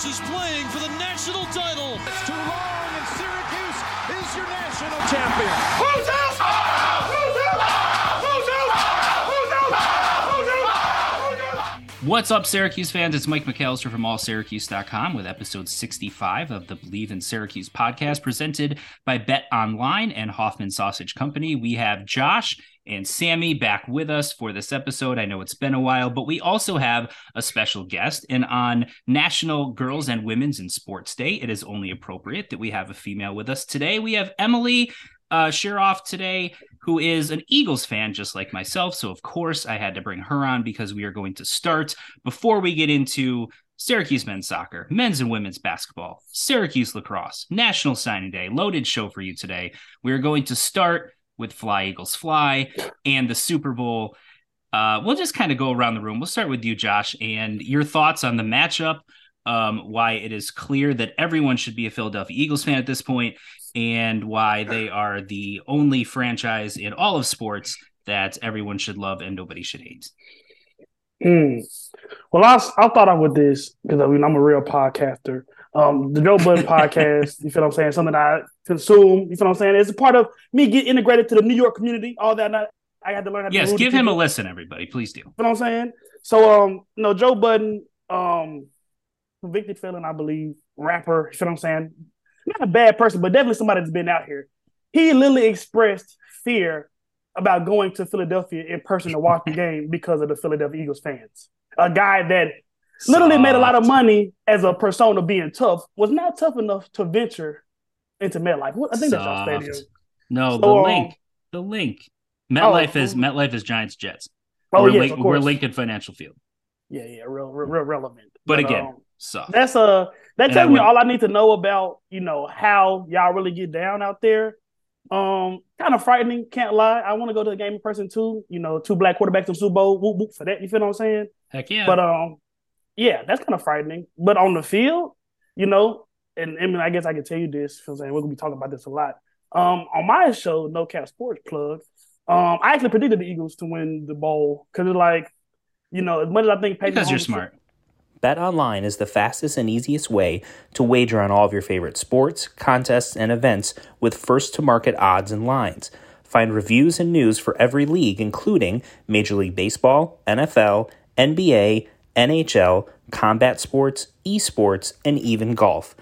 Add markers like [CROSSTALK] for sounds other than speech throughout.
Syracuse is playing for the national title. It's too long, and Syracuse is your national champion. Who's out? Who's out? Who's out? Who's out? Who's out? What's up, Syracuse fans? It's Mike McAllister from allsyracuse.com with episode 65 of the Believe in Syracuse podcast presented by Bet Online and Hoffman Sausage Company. We have Josh and Sammy back with us for this episode. I know it's been a while, but we also have a special guest. And on National Girls and Women's in Sports Day, it is only appropriate that we have a female with us today. We have Emily uh, Sheroff today, who is an Eagles fan just like myself. So, of course, I had to bring her on because we are going to start before we get into Syracuse men's soccer, men's and women's basketball, Syracuse lacrosse, National Signing Day, loaded show for you today. We are going to start with Fly Eagles Fly and the Super Bowl. Uh, we'll just kind of go around the room. We'll start with you, Josh, and your thoughts on the matchup. Um, why it is clear that everyone should be a Philadelphia Eagles fan at this point, and why they are the only franchise in all of sports that everyone should love and nobody should hate. Mm. Well, I, I thought I would this because I mean I'm a real podcaster. Um, the Joe Budden podcast, you feel what I'm saying? Something I consume. You feel what I'm saying? It's a part of me get integrated to the New York community. All that I, I had to learn how to. Yes, do give to him a listen, everybody. Please do. You know what I'm saying? So, um, you know, Joe Budden, um, convicted felon, I believe, rapper. You feel what I'm saying? Not a bad person, but definitely somebody that's been out here. He literally expressed fear about going to Philadelphia in person to watch the [LAUGHS] game because of the Philadelphia Eagles fans. A guy that literally made a lot of money as a persona being tough was not tough enough to venture into MetLife. I think that's our Soft. stadium. No, So, the um, link. The link. MetLife is oh. MetLife is Giants Jets. Oh, we're, yes, link, we're. Lincoln Financial Field. Yeah, yeah, real, real, real relevant. But again, um, soft. That's uh that And tells I me all I need to know about, you know, how y'all really get down out there. Um, kind of frightening, can't lie. I want to go to the game in person too. You know, two black quarterbacks in Super Bowl, whoop, whoop for that. You feel what I'm saying? Heck yeah. But um, yeah, that's kind of frightening. But on the field, you know, and, and I guess I can tell you this. You feel what I'm saying? We're gonna be talking about this a lot. Um, on my show, No Cap Sports Plug, um, I actually predicted the Eagles to win the bowl because it's like, you know, as much as I think Patrick because you're Mahomes- smart. BetOnline is the fastest and easiest way to wager on all of your favorite sports, contests, and events with first to market odds and lines. Find reviews and news for every league, including Major League Baseball, NFL, NBA, NHL, combat sports, esports, and even golf.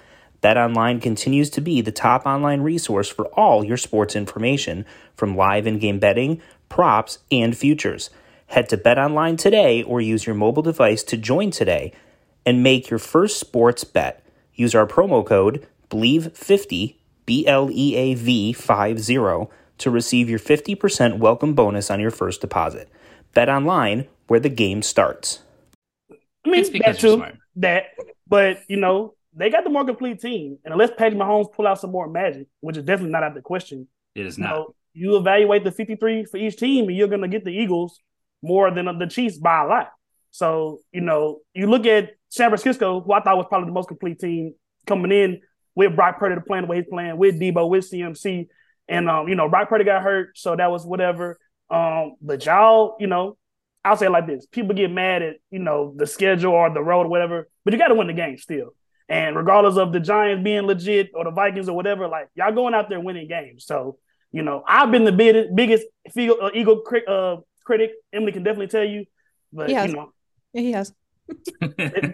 BetOnline continues to be the top online resource for all your sports information, from live in game betting, props, and futures. Head to BetOnline today or use your mobile device to join today and make your first sports bet. Use our promo code BLEAV50, B L E A V 50, to receive your 50% welcome bonus on your first deposit. Bet online where the game starts. I mean, It's because that you're too. smart. That, but you know, they got the more complete team, and unless Patrick Mahomes pull out some more magic, which is definitely not out of the question, It is you not. know, you evaluate the fifty-three for each team, and you're going to get the Eagles more than the Chiefs by a lot. So, you know, you look at San Francisco, who I thought was probably the most complete team coming in with Brock Purdy to playing the way he's playing, with Deebo, with CMC, and um, you know, Brock Purdy got hurt, so that was whatever. Um, but y'all, you know, I'll say it like this: people get mad at you know the schedule or the road or whatever, but you got to win the game still. And regardless of the Giants being legit or the Vikings or whatever, like y'all going out there winning games. So you know, I've been the biggest, biggest Eagle, uh, Eagle cri- uh, critic. Emily can definitely tell you, but Yes. you know, Yeah, he has.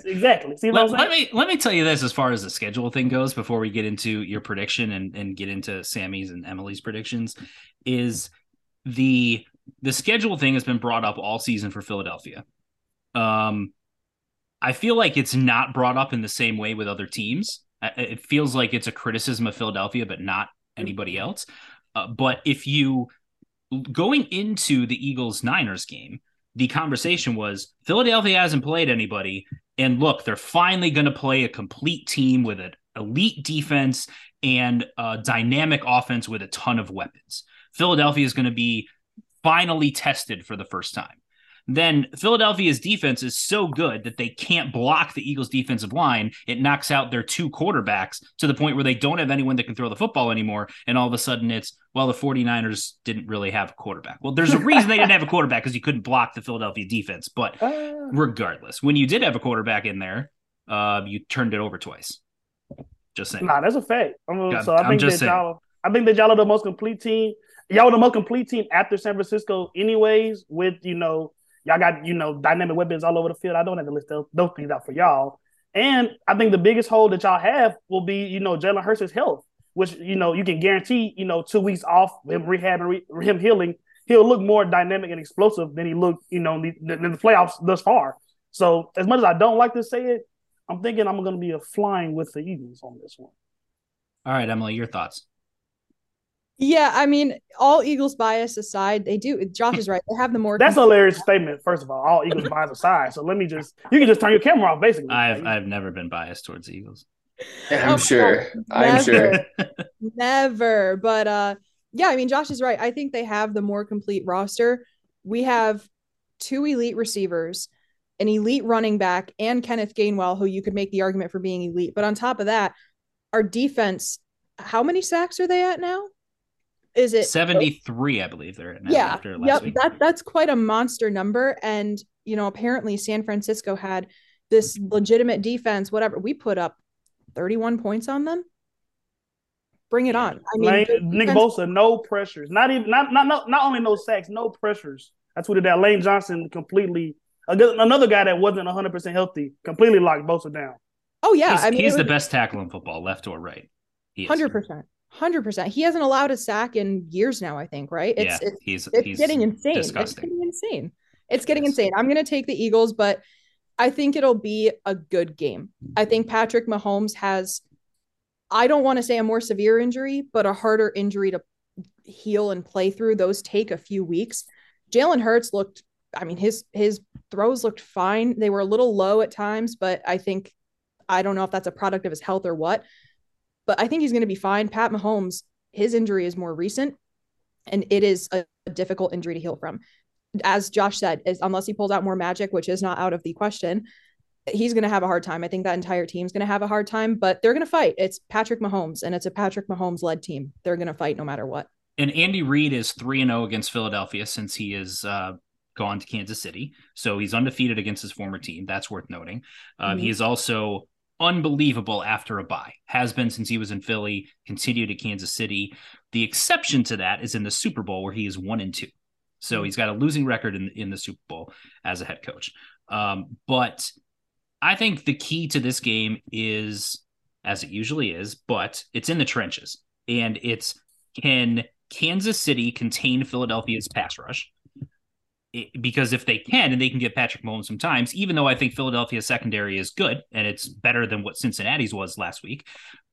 exactly. See what let, let me let me tell you this as far as the schedule thing goes before we get into your prediction and, and get into Sammy's and Emily's predictions is the the schedule thing has been brought up all season for Philadelphia. Um I feel like it's not brought up in the same way with other teams. It feels like it's a criticism of Philadelphia but not anybody else. Uh, but if you going into the Eagles Niners game, the conversation was Philadelphia hasn't played anybody. And look, they're finally going to play a complete team with an elite defense and a dynamic offense with a ton of weapons. Philadelphia is going to be finally tested for the first time then Philadelphia's defense is so good that they can't block the Eagles' defensive line. It knocks out their two quarterbacks to the point where they don't have anyone that can throw the football anymore. And all of a sudden it's, well, the 49ers didn't really have a quarterback. Well, there's a reason they didn't have a quarterback because you couldn't block the Philadelphia defense. But uh. regardless, when you did have a quarterback in there, uh, you turned it over twice. Just saying. Nah, that's a fact. God, so I think that saying. y'all, I think that y'all are the most complete team. Y'all the most complete team after San Francisco, anyways. With you know Y'all got, you know, dynamic weapons all over the field. I don't have to list those, those things out for y'all. And I think the biggest hole that y'all have will be, you know, Jalen Hurts' health, which, you know, you can guarantee, you know, two weeks off, him rehab and re- him healing, he'll look more dynamic and explosive than he looked, you know, in the, in the playoffs thus far. So as much as I don't like to say it, I'm thinking I'm going to be a flying with the Eagles on this one. All right, Emily, your thoughts. Yeah, I mean, all Eagles bias aside, they do. Josh is right. They have the more. That's a hilarious statement. First of all, all Eagles bias aside. So let me just you can just turn your camera off. Basically, I've I've never been biased towards Eagles. Yeah, I'm oh, sure. I'm sure. never. But uh, yeah, I mean, Josh is right. I think they have the more complete roster. We have two elite receivers, an elite running back, and Kenneth Gainwell, who you could make the argument for being elite. But on top of that, our defense. How many sacks are they at now? Is it 73 i believe they're at now yeah yep week. that that's quite a monster number and you know apparently san francisco had this legitimate defense whatever we put up 31 points on them? Bring it on i mean Lane, Nick Bosa, no pressures not even not not not, not only no sacks no pressures. That's what it that lane johnson completely another guy that wasn't 100% healthy completely locked Bosa down. Oh yeah he's, I mean, he's was, the best tackle in football left or right. 100% Hundred percent. He hasn't allowed a sack in years now. I think. Right. It's yeah, it's, he's, it's he's getting insane. Disgusting. It's getting insane. It's getting insane. I'm going to take the Eagles, but I think it'll be a good game. I think Patrick Mahomes has. I don't want to say a more severe injury, but a harder injury to heal and play through. Those take a few weeks. Jalen Hurts looked. I mean, his his throws looked fine. They were a little low at times, but I think I don't know if that's a product of his health or what but I think he's going to be fine. Pat Mahomes, his injury is more recent, and it is a, difficult injury to heal from. As Josh said, is unless he pulls out more magic, which is not out of the question, he's going to have a hard time. I think that entire team's going to have a hard time, but they're going to fight. It's Patrick Mahomes, and it's a Patrick Mahomes led team. They're going to fight no matter what. And Andy Reid is three and zero oh against Philadelphia since he is uh, gone to Kansas City. So he's undefeated against his former team. That's worth noting. Uh, mm-hmm. He is also unbelievable after a bye. Has been since he was in Philly, continued to Kansas City. The exception to that is in the Super Bowl where he is one and two. So he's got a losing record in in the Super Bowl as a head coach. Um, but I think the key to this game is, as it usually is, but it's in the trenches, and it's can Kansas City contain Philadelphia's pass rush? Because if they can and they can get Patrick Mahomes some times, even though I think Philadelphia's secondary is good and it's better than what Cincinnati's was last week,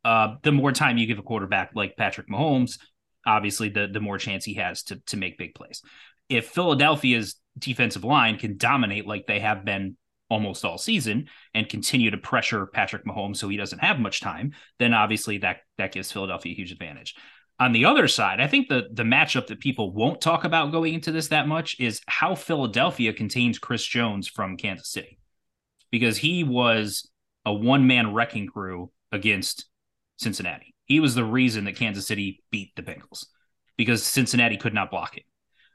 uh, the more time you give a quarterback like Patrick Mahomes, obviously the the more chance he has to to make big plays. If Philadelphia's defensive line can dominate like they have been almost all season and continue to pressure Patrick Mahomes so he doesn't have much time, then obviously that that gives Philadelphia a huge advantage. On the other side, I think the the matchup that people won't talk about going into this that much is how Philadelphia contains Chris Jones from Kansas City. Because he was a one-man wrecking crew against Cincinnati. He was the reason that Kansas City beat the Bengals because Cincinnati could not block it.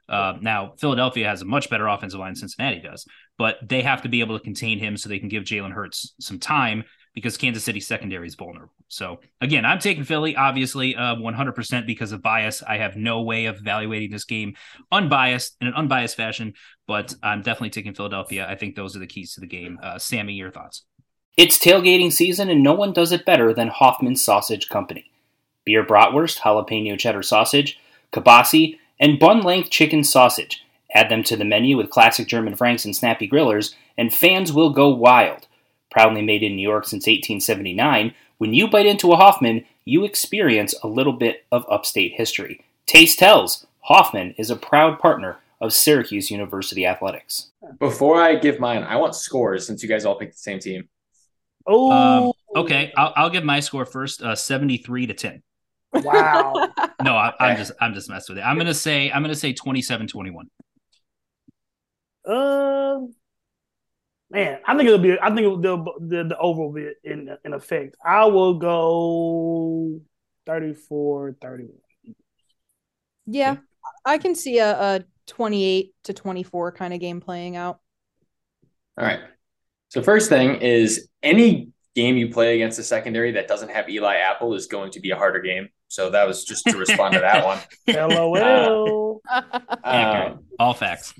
Uh, now, Philadelphia has a much better offensive line than Cincinnati does, but they have to be able to contain him so they can give Jalen Hurts some time because Kansas City secondary is vulnerable. So again, I'm taking Philly, obviously, uh, 100% because of bias. I have no way of evaluating this game unbiased in an unbiased fashion, but I'm definitely taking Philadelphia. I think those are the keys to the game. Uh, Sammy, your thoughts? It's tailgating season, and no one does it better than Hoffman's Sausage Company. Beer bratwurst, jalapeno cheddar sausage, kibasi, and bun-length chicken sausage. Add them to the menu with classic German franks and snappy grillers, and fans will go wild proudly made in New York since 1879, when you bite into a Hoffman, you experience a little bit of upstate history. Taste tells, Hoffman is a proud partner of Syracuse University Athletics. Before I give mine, I want scores since you guys all picked the same team. Oh, Um, okay, I'll, I'll give my score first. Uh, seventy-three to ten. wow. [LAUGHS] No, I, I'm Okay. just I'm just messing with it. I'm gonna say I'm gonna say 27-21. Um, man, I think it'll be. I think it'll, the the the over will be in in effect. I will go 34, 31. Yeah, I can see a, a 28 to 24 kind of game playing out. All right. So first thing is any game you play against a secondary that doesn't have Eli Apple is going to be a harder game. So that was just to respond to that [LAUGHS] one. [LAUGHS] LOL. Accurate. [LAUGHS] Um, All facts.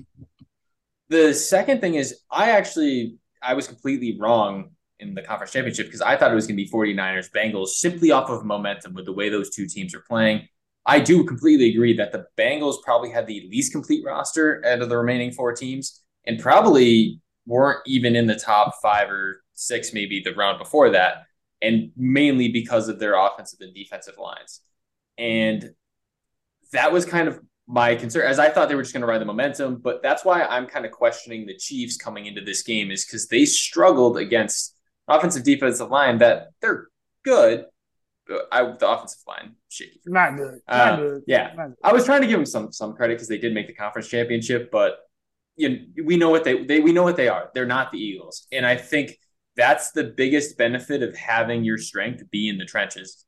The second thing is I actually I was completely wrong in the conference championship because I thought it was going to be 49ers Bengals simply off of momentum with the way those two teams are playing. I do completely agree that the Bengals probably had the least complete roster out of the remaining four teams and probably weren't even in the top five or six, maybe the round before that, and mainly because of their offensive and defensive lines. And that was kind of my concern, as I thought they were just going to ride the momentum. But that's why I'm kind of questioning the Chiefs coming into this game, is because they struggled against offensive defensive line that they're good. I the offensive line shaky. Not good. Not Uh, good. yeah. Not good. I was trying to give them some some credit because they did make the conference championship, but you know, we know what they they we know what they are. They're not the Eagles, and I think that's the biggest benefit of having your strength be in the trenches.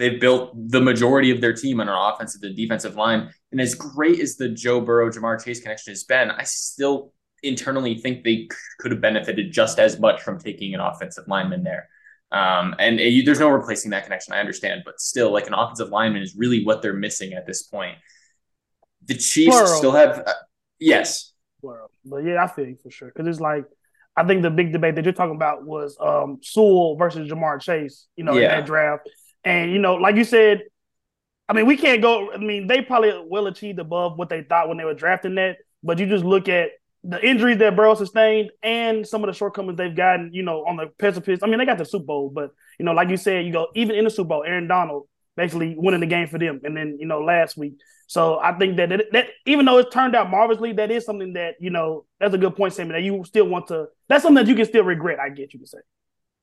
They've built the majority of their team on an offensive and defensive line, and as great as the Joe Burrow Ja'Marr Chase connection has been, I still internally think they could have benefited just as much from taking an offensive lineman there. Um, and you, there's no replacing that connection. I understand, but still, like an offensive lineman is really what they're missing at this point. The Chiefs Plural. still have, uh, yes. But yeah, I feel you for sure. Because it's like I think the big debate that you're talking about was um Sewell versus Ja'Marr Chase, you know, in that draft. And you know, like you said, I mean, we can't go. I mean, they probably will achieved above what they thought when they were drafting that. But you just look at the injuries that Burrow sustained and some of the shortcomings they've gotten, you know, on the precipice. I mean, they got the Super Bowl, but you know, like you said, you go even in the Super Bowl, Aaron Donald basically winning the game for them, and then you know last week. So I think that that, that even though it turned out marvelously, that is something that you know that's a good point, Sammy. That you still want to. That's something that you can still regret. I get you to say.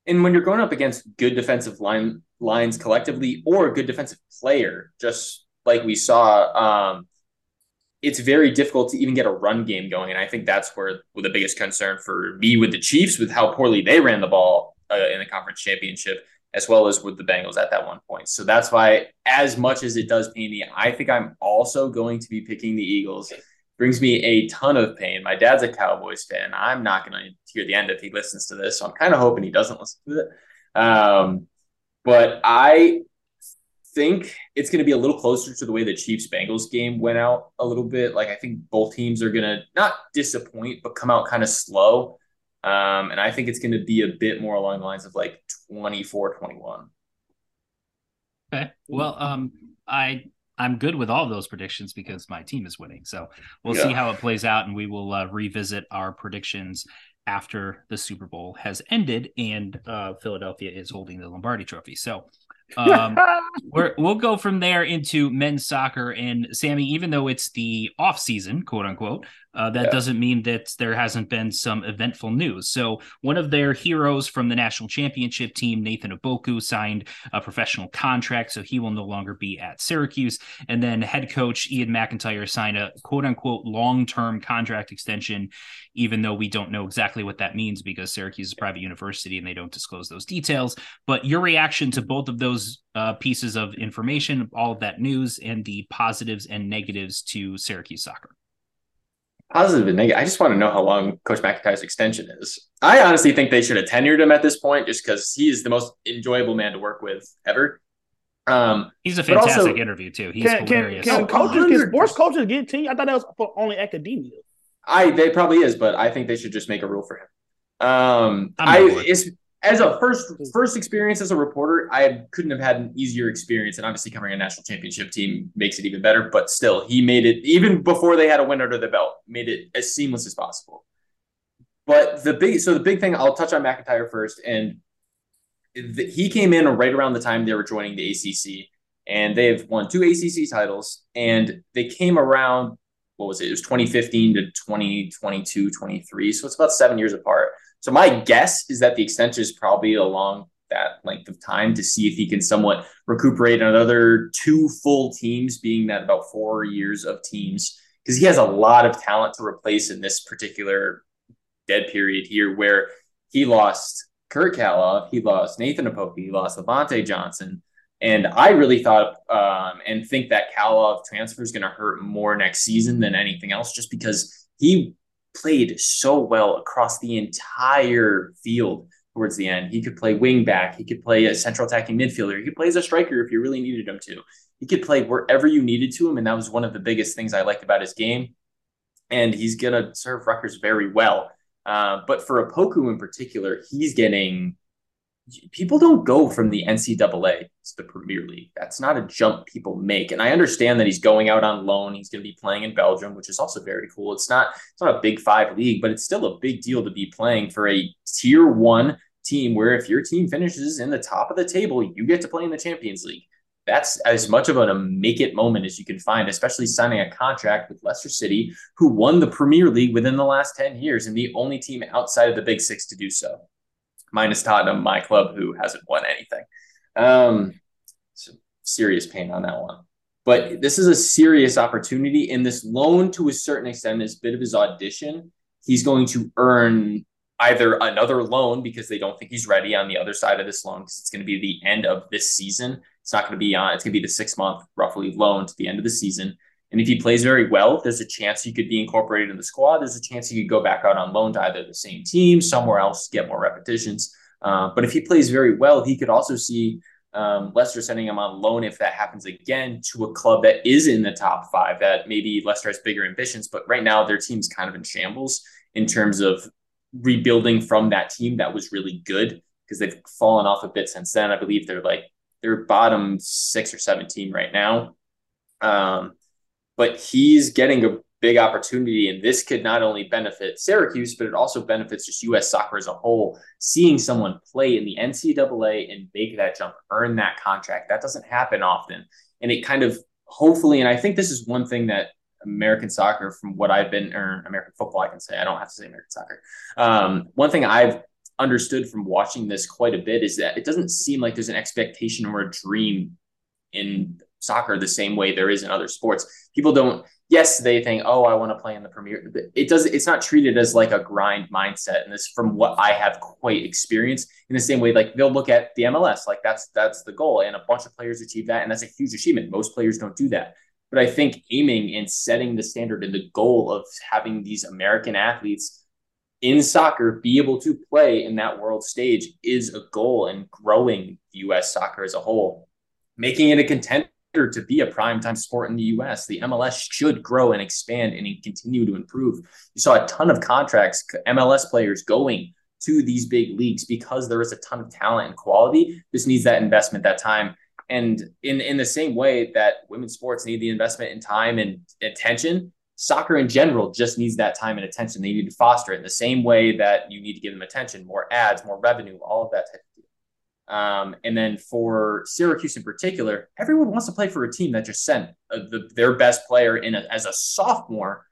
And when you're going up against good defensive line lines collectively or a good defensive player, just like we saw, um, it's very difficult to even get a run game going. And I think that's where the biggest concern for me with the Chiefs, with how poorly they ran the ball uh, in the conference championship, as well as with the Bengals at that one point. So that's why, as much as it does pain me, I think I'm also going to be picking the Eagles. Brings me a ton of pain. My dad's a Cowboys fan. I'm not going to hear the end if he listens to this. So I'm kind of hoping he doesn't listen to it. Um, but I think it's going to be a little closer to the way the Chiefs Bengals game went out a little bit. Like I think both teams are going to not disappoint, but come out kind of slow. Um, and I think it's going to be a bit more along the lines of like 24 21. Okay. Well, um, I I'm good with all of those predictions because my team is winning. So we'll see how it plays out, and we will uh, revisit our predictions after the Super Bowl has ended and uh, Philadelphia is holding the Lombardi Trophy. So. Um, [LAUGHS] we're, we'll go from there into men's soccer. And Sammy, even though it's the off season, quote unquote, uh, that Yeah. doesn't mean that there hasn't been some eventful news. So one of their heroes from the national championship team, Nathan Opoku, signed a professional contract, so he will no longer be at Syracuse. And then head coach Ian McIntyre signed a quote unquote long term contract extension, even though we don't know exactly what that means because Syracuse is a private university and they don't disclose those details. But your reaction to both of those uh, pieces of information, all of that news, and the positives and negatives to Syracuse soccer. Positive and negative. I just want to know how long Coach McIntyre's extension is. I honestly think they should have tenured him at this point just because he is the most enjoyable man to work with ever. Um, He's a But also- fantastic interview too. He's Can, can, hilarious. can Oh, coaches, can sports coaches get team? I thought that was for only academia. I they probably is, but I think they should just make a rule for him. Um, I'm I it's, as a first first experience as a reporter, I couldn't have had an easier experience, and obviously covering a national championship team makes it even better. But still, he made it even before they had a win under the belt, made it as seamless as possible. But the big so the big thing I'll touch on McIntyre first, and the, he came in right around the time they were joining the ACC, and they've won two ACC titles, and they came around what was it? It was 2015 to 2022, 23. So it's about seven years apart. So my guess is that the extension is probably along that length of time to see if he can somewhat recuperate another two full teams, being that about four years of teams, because he has a lot of talent to replace in this particular dead period here, where he lost Curt Calov, he lost Nathan Opoku, he lost Levonte Johnson. And I really thought um, and think that Kalov transfer is going to hurt more next season than anything else, just because he played so well across the entire field towards the end. He could play wing back, he could play a central attacking midfielder, he could play as a striker if you really needed him to. He could play wherever you needed to him, and that was one of the biggest things I liked about his game. And he's gonna serve Rutgers very well. Uh, but for Opoku in particular, he's getting people don't go from the NCAA to the Premier League. That's not a jump people make. And I understand that he's going out on loan. He's going to be playing in Belgium, which is also very cool. It's not it's not a big five league, but it's still a big deal to be playing for a tier one team where if your team finishes in the top of the table, you get to play in the Champions League. That's as much of a make it moment as you can find, especially signing a contract with Leicester City, who won the Premier League within the last 10 years and the only team outside of the Big Six to do so minus Tottenham, my club, who hasn't won anything. Um, serious pain on that one. But this is a serious opportunity, and this loan, to a certain extent, is a bit of his audition. He's going to earn either another loan because they don't think he's ready on the other side of this loan because it's going to be the end of this season. It's not going to be on. It's going to be the six month roughly loan to the end of the season. And if he plays very well, there's a chance he could be incorporated in the squad. There's a chance he could go back out on loan to either the same team, somewhere else, get more repetitions. Uh, but if he plays very well, he could also see um, Leicester sending him on loan if that happens again to a club that is in the top five. That maybe Leicester has bigger ambitions, but right now their team's kind of in shambles in terms of rebuilding from that team that was really good because they've fallen off a bit since then. I believe they're like they're bottom six or seven team right now. Um, but he's getting a big opportunity. And this could not only benefit Syracuse, but it also benefits just U.S. soccer as a whole. Seeing someone play in the NCAA and make that jump, earn that contract, that doesn't happen often. And it kind of hopefully, and I think this is one thing that American soccer, from what I've been, or American football, I can say, I don't have to say American soccer. Um, one thing I've understood from watching this quite a bit is that it doesn't seem like there's an expectation or a dream in soccer the same way there is in other sports. People don't yes, they think, oh, I want to play in the Premier. It does. It's not treated as like a grind mindset, and this from what I have quite experienced. In the same way, like they'll look at the MLS, like that's that's the goal, and a bunch of players achieve that, and that's a huge achievement. Most players don't do that, but I think aiming and setting the standard and the goal of having these American athletes in soccer be able to play in that world stage is a goal, and growing U.S. soccer as a whole, making it a contender to be a primetime sport in the US. The MLS should grow and expand and continue to improve. You saw a ton of contracts, MLS players going to these big leagues because there is a ton of talent and quality. This needs that investment, that time. And in, in the same way that women's sports need the investment in time and attention, soccer in general just needs that time and attention. They need to foster it in the same way that you need to give them attention, more ads, more revenue, all of that type um, and then for Syracuse in particular, everyone wants to play for a team that just sent uh, the, their best player in a, as a sophomore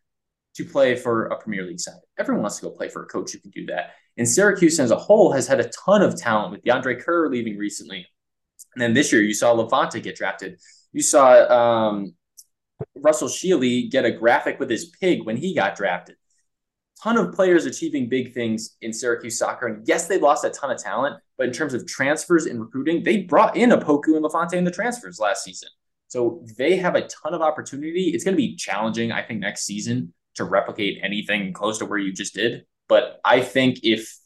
to play for a Premier League side. Everyone wants to go play for a coach who can do that. And Syracuse as a whole has had a ton of talent with DeAndre Kerr leaving recently. And then this year, you saw Levonte get drafted. You saw um, Russell Shealy get a graphic with his pig when he got drafted. Ton of players achieving big things in Syracuse soccer. And yes, they lost a ton of talent, but in terms of transfers and recruiting, they brought in Opoku and Levonte in the transfers last season. So they have a ton of opportunity. It's going to be challenging, I think, next season to replicate anything close to where you just did. But I think if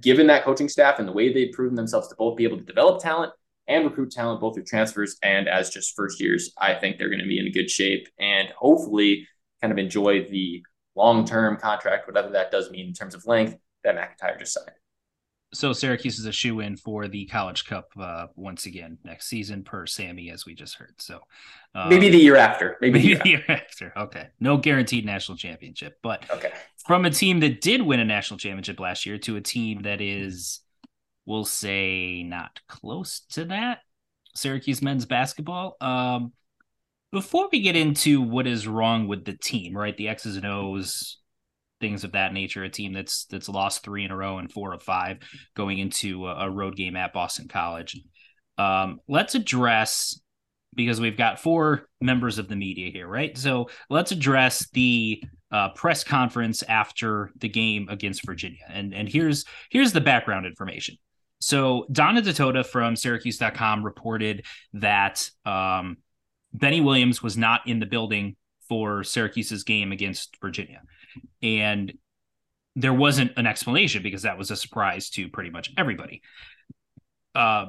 given that coaching staff and the way they've proven themselves to both be able to develop talent and recruit talent both through transfers and as just first years, I think they're going to be in good shape and hopefully kind of enjoy the long term contract, whatever that does mean in terms of length, that McIntyre just signed so Syracuse is a shoe in for the College Cup uh, once again next season per Sammy, as we just heard. So um, maybe the year after. Maybe, maybe the year after. Okay, no guaranteed national championship, but okay. From a team that did win a national championship last year to a team that is, we'll say, not close to that. Syracuse men's basketball. Um, before we get into what is wrong with the team, right? The X's and O's, things of that nature. A team that's that's lost three in a row and four of five going into a, a road game at Boston College. Um, let's address because we've got four members of the media here, right? So let's address the uh, press conference after the game against Virginia, and and here's here's the background information. So Donna Ditota from Syracuse.com reported that um, Benny Williams was not in the building for Syracuse's game against Virginia, and there wasn't an explanation because that was a surprise to pretty much everybody. Uh,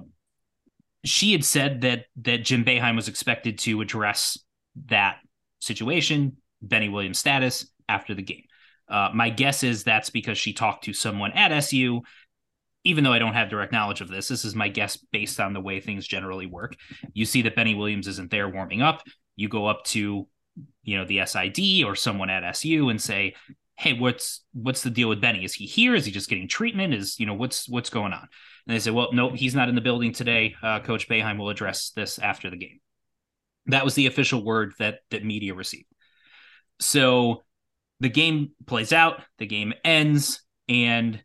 she had said that that Jim Boeheim was expected to address that situation, Benny Williams' status after the game. Uh, my guess is that's because she talked to someone at SU. Even though I don't have direct knowledge of this, this is my guess based on the way things generally work. You see that Benny Williams isn't there warming up. You go up to, you know, the SID or someone at SU and say, "Hey, what's what's the deal with Benny? Is he here? Is he just getting treatment? Is you know what's what's going on?" And they say, "Well, no, he's not in the building today. Uh, Coach Boeheim will address this after the game." That was the official word that that media received. So the game plays out, the game ends, and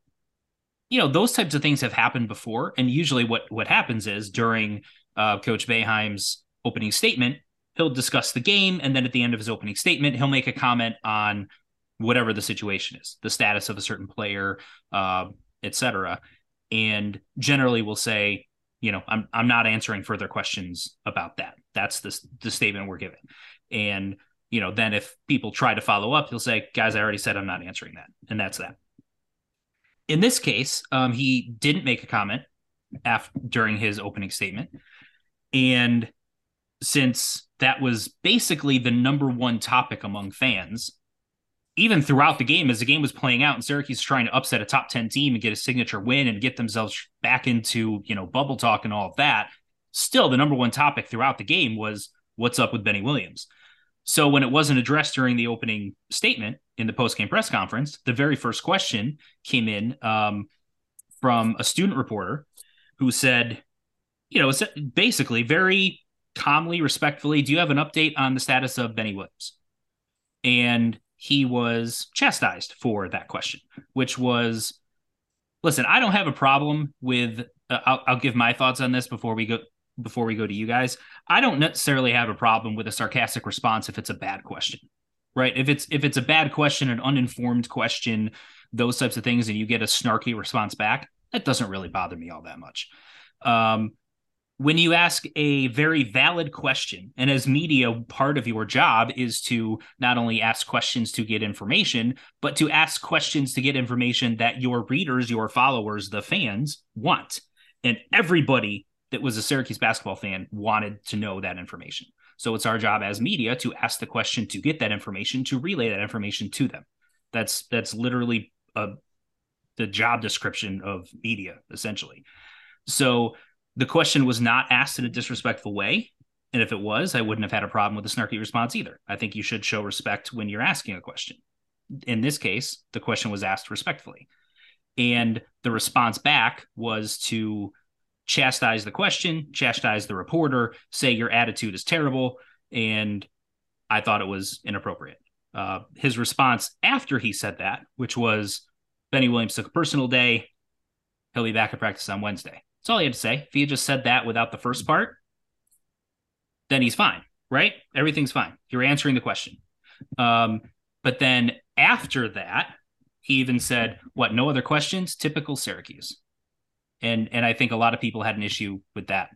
you know those types of things have happened before. And usually, what what happens is during uh, Coach Boeheim's opening statement, he'll discuss the game, and then at the end of his opening statement, he'll make a comment on whatever the situation is, the status of a certain player, uh, etc. And generally, we'll say, you know, I'm I'm not answering further questions about that. That's the the statement we're giving, and you know, then if people try to follow up, he'll say, guys, I already said I'm not answering that. And that's that. In this case, um, he didn't make a comment after, during his opening statement. And since that was basically the number one topic among fans, even throughout the game, as the game was playing out and Syracuse trying to upset a top 10 team and get a signature win and get themselves back into, you know, bubble talk and all of that, still the number one topic throughout the game was what's up with Benny Williams. So when it wasn't addressed during the opening statement in the post-game press conference, the very first question came in um, from a student reporter who said, you know, basically very calmly, respectfully, do you have an update on the status of Benny Williams? And he was chastised for that question, which was, listen, I don't have a problem with. Uh, I'll, I'll give my thoughts on this before we go before we go to you guys, I don't necessarily have a problem with a sarcastic response if it's a bad question. Right? If it's if it's a bad question, an uninformed question, those types of things, and you get a snarky response back, that doesn't really bother me all that much. Um, when you ask a very valid question, and as media, part of your job is to not only ask questions to get information, but to ask questions to get information that your readers, your followers, the fans want. And everybody that was a Syracuse basketball fan wanted to know that information. So it's our job as media to ask the question to get that information to relay that information to them. That's that's literally a, the job description of media essentially. So the question was not asked in a disrespectful way, and if it was, I wouldn't have had a problem with the snarky response either. I think you should show respect when you're asking a question. In this case, the question was asked respectfully. And the response back was to chastise the question, chastise the reporter, say your attitude is terrible. And I thought it was inappropriate. Uh, his response after he said that, which was Benny Williams took a personal day. He'll be back at practice on Wednesday. That's all he had to say. If he had just said that without the first part, then he's fine, right? Everything's fine. You're answering the question. Um, but then after that, he even said, What, no other questions? Typical Syracuse and and I think a lot of people had an issue with that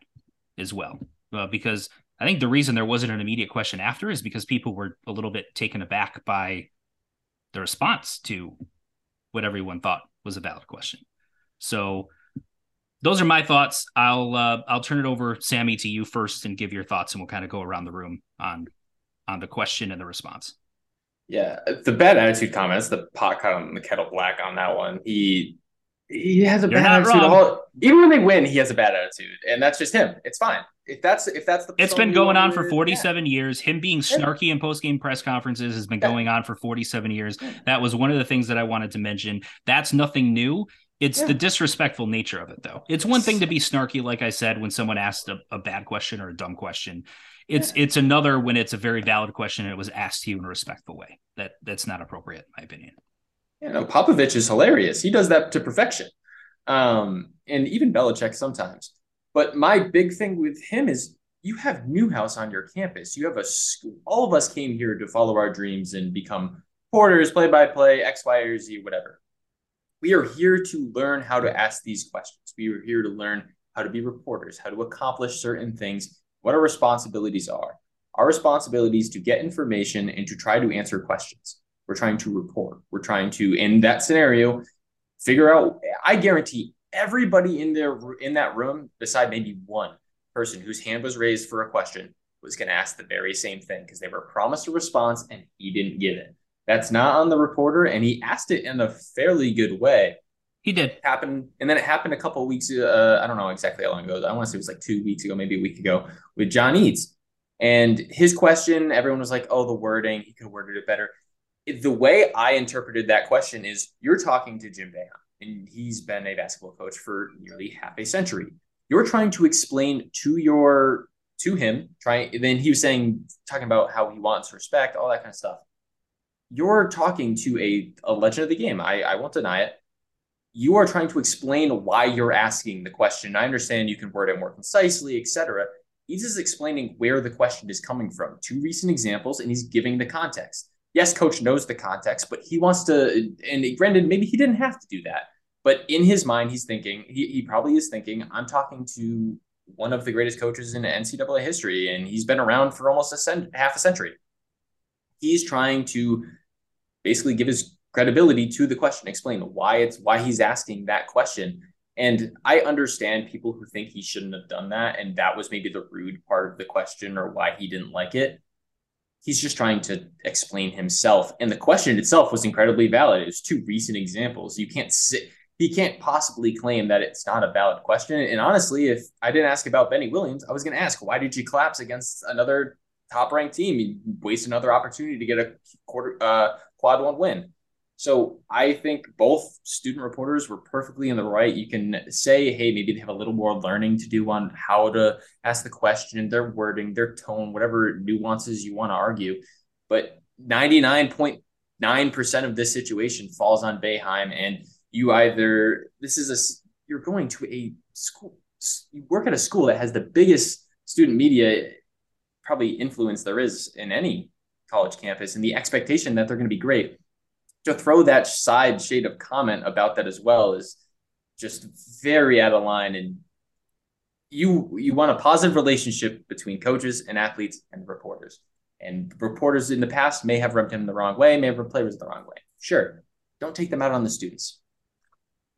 as well uh, because I think the reason there wasn't an immediate question after is because people were a little bit taken aback by the response to what everyone thought was a valid question. So those are my thoughts. I'll uh, I'll turn it over, Sammy, to you first, and give your thoughts, and we'll kind of go around the room on on the question and the response. Yeah, the bad attitude comments, the pot cut on the kettle black on that one. He he has a You're bad attitude. All, even when they win, he has a bad attitude, and that's just him. It's fine. If that's if that's the it's been going on for 47 yeah. years. Him being snarky in post game press conferences has been yeah. going on for 47 years. That was one of the things that I wanted to mention. That's nothing new. It's Yeah. the disrespectful nature of it, though. It's one thing to be snarky, like I said, when someone asked a, a bad question or a dumb question. It's it's another when it's a very valid question and it was asked to you in a respectful way. That that's not appropriate, in my opinion. You know, Popovich is hilarious. He does that to perfection. Um, and even Belichick sometimes. But my big thing with him is you have Newhouse on your campus. You have a school. All of us came here to follow our dreams and become porters, play by play, X, Y, or Z, whatever. We are here to learn how to ask these questions. We are here to learn how to be reporters, how to accomplish certain things, what our responsibilities are. Our responsibility is to get information and to try to answer questions. We're trying to report. We're trying to, in that scenario, figure out. I guarantee everybody in there in that room, beside maybe one person whose hand was raised for a question, was going to ask the very same thing because they were promised a response and he didn't give it. That's not on the reporter, and he asked it in a fairly good way. He did. happen, and then it happened a couple of weeks. Uh, I don't know exactly how long ago. I want to say it was like two weeks ago, maybe a week ago, with John Eads. And his question, everyone was like, "Oh, the wording. He could have worded it better." The way I interpreted that question is, you're talking to Jim Boeheim, and he's been a basketball coach for nearly half a century. You're trying to explain to your to him, trying. Then he was saying, talking about how he wants respect, all that kind of stuff. You're talking to a, a legend of the game. I, I won't deny it. You are trying to explain why you're asking the question. I understand you can word it more concisely, etc. He's just explaining where the question is coming from. Two recent examples, and he's giving the context. Yes, coach knows the context, but he wants to. And granted, maybe he didn't have to do that, but in his mind, he's thinking. He, he probably is thinking. I'm talking to one of the greatest coaches in NCAA history, and he's been around for almost a cent- half a century. He's trying to basically give his credibility to the question, explain why it's why he's asking that question. And I understand people who think he shouldn't have done that, and that was maybe the rude part of the question or why he didn't like it. He's just trying to explain himself, and the question itself was incredibly valid. It was two recent examples. You can't sit. He can't possibly claim that it's not a valid question. And honestly, if I didn't ask about Benny Williams, I was going to ask, why did you collapse against another top-ranked team? You waste another opportunity to get a quarter uh, quad one win. So I think both student reporters were perfectly in the right. You can say, hey, maybe they have a little more learning to do on how to ask the question, their wording, their tone, whatever nuances you want to argue. But 99.9% of this situation falls on Boeheim. And you either, this is a, you're going to a school, you work at a school that has the biggest student media probably influence there is in any college campus and the expectation that they're going to be great to throw that side shade of comment about that as well is just very out of line. And you you want a positive relationship between coaches and athletes and reporters. And reporters in the past may have rubbed him the wrong way may have rubbed players the wrong way. Sure don't take them out on the students.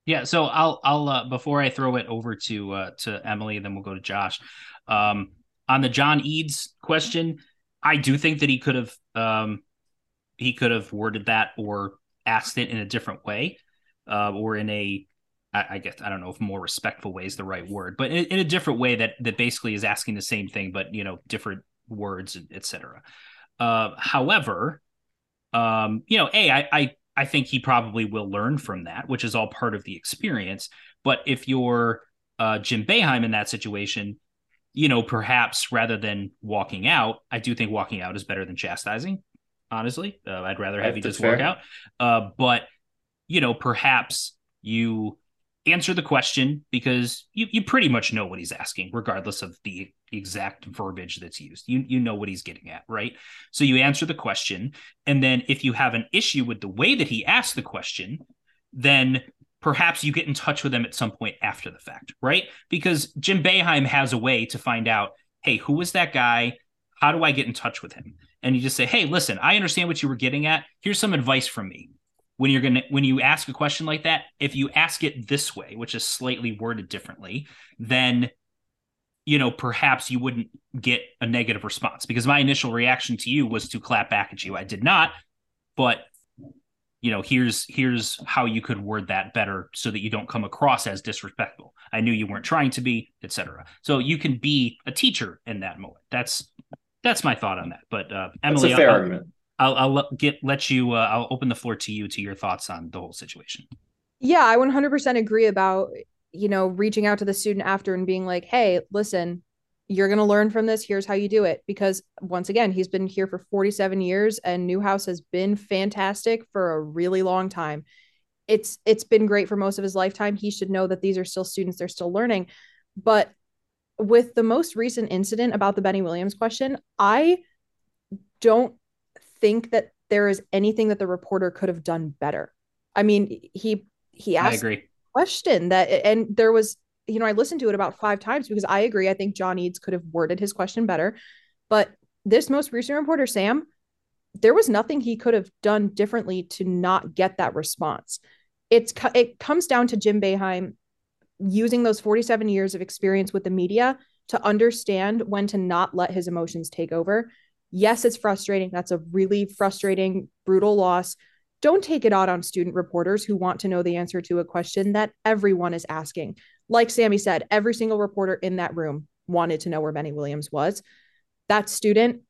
Yeah, so I'll I'll uh, before I throw it over to uh, to Emily, then we'll go to Josh. Um, on the John Eads question, I do think that he could have um, he could have worded that or asked it in a different way, uh, or in a I, I guess I don't know if more respectful way is the right word, but in, in a different way that that basically is asking the same thing, but you know different words, etc. Uh, however, um, you know, a I, I I think he probably will learn from that, which is all part of the experience. But if you're uh, Jim Boeheim in that situation, you know, perhaps rather than walking out, I do think walking out is better than chastising. Honestly, uh, I'd rather have you just fair. out. Uh, but you know, perhaps you answer the question because you you pretty much know what he's asking, regardless of the exact verbiage that's used. You you know what he's getting at, right? So you answer the question, and then if you have an issue with the way that he asked the question, then perhaps you get in touch with him at some point after the fact, right? Because Jim Boeheim has a way to find out, hey, who was that guy? How do I get in touch with him? And you just say, hey, listen, I understand what you were getting at. Here's some advice from me. When you're gonna when you ask a question like that, if you ask it this way, which is slightly worded differently, then you know perhaps you wouldn't get a negative response because my initial reaction to you was to clap back at you. I did not, but you know here's here's how you could word that better so that you don't come across as disrespectful i knew you weren't trying to be etc so you can be a teacher in that moment that's that's my thought on that but uh that's emily a fair I'll, argument I'll, I'll get let you uh, i'll open the floor to you to your thoughts on the whole situation Yeah, I 100% agree about, you know, reaching out to the student after and being like, hey, listen, you're going to learn from this. Here's how you do it. Because once again, he's been here for 47 years and Newhouse has been fantastic for a really long time. It's it's been great for most of his lifetime. He should know that these are still students, they're still learning. But with the most recent incident about the Benny Williams question, I don't think that there is anything that the reporter could have done better. I mean, he he asked a question that and there was you know, I listened to it about five times because I agree. I think John Eads could have worded his question better. But this most recent reporter, Sam, there was nothing he could have done differently to not get that response. It's it comes down to Jim Boeheim using those 47 years of experience with the media to understand when to not let his emotions take over. Yes, it's frustrating. That's a really frustrating, brutal loss. Don't take it out on student reporters who want to know the answer to a question that everyone is asking like Sammy said, every single reporter in that room wanted to know where Benny Williams was. That student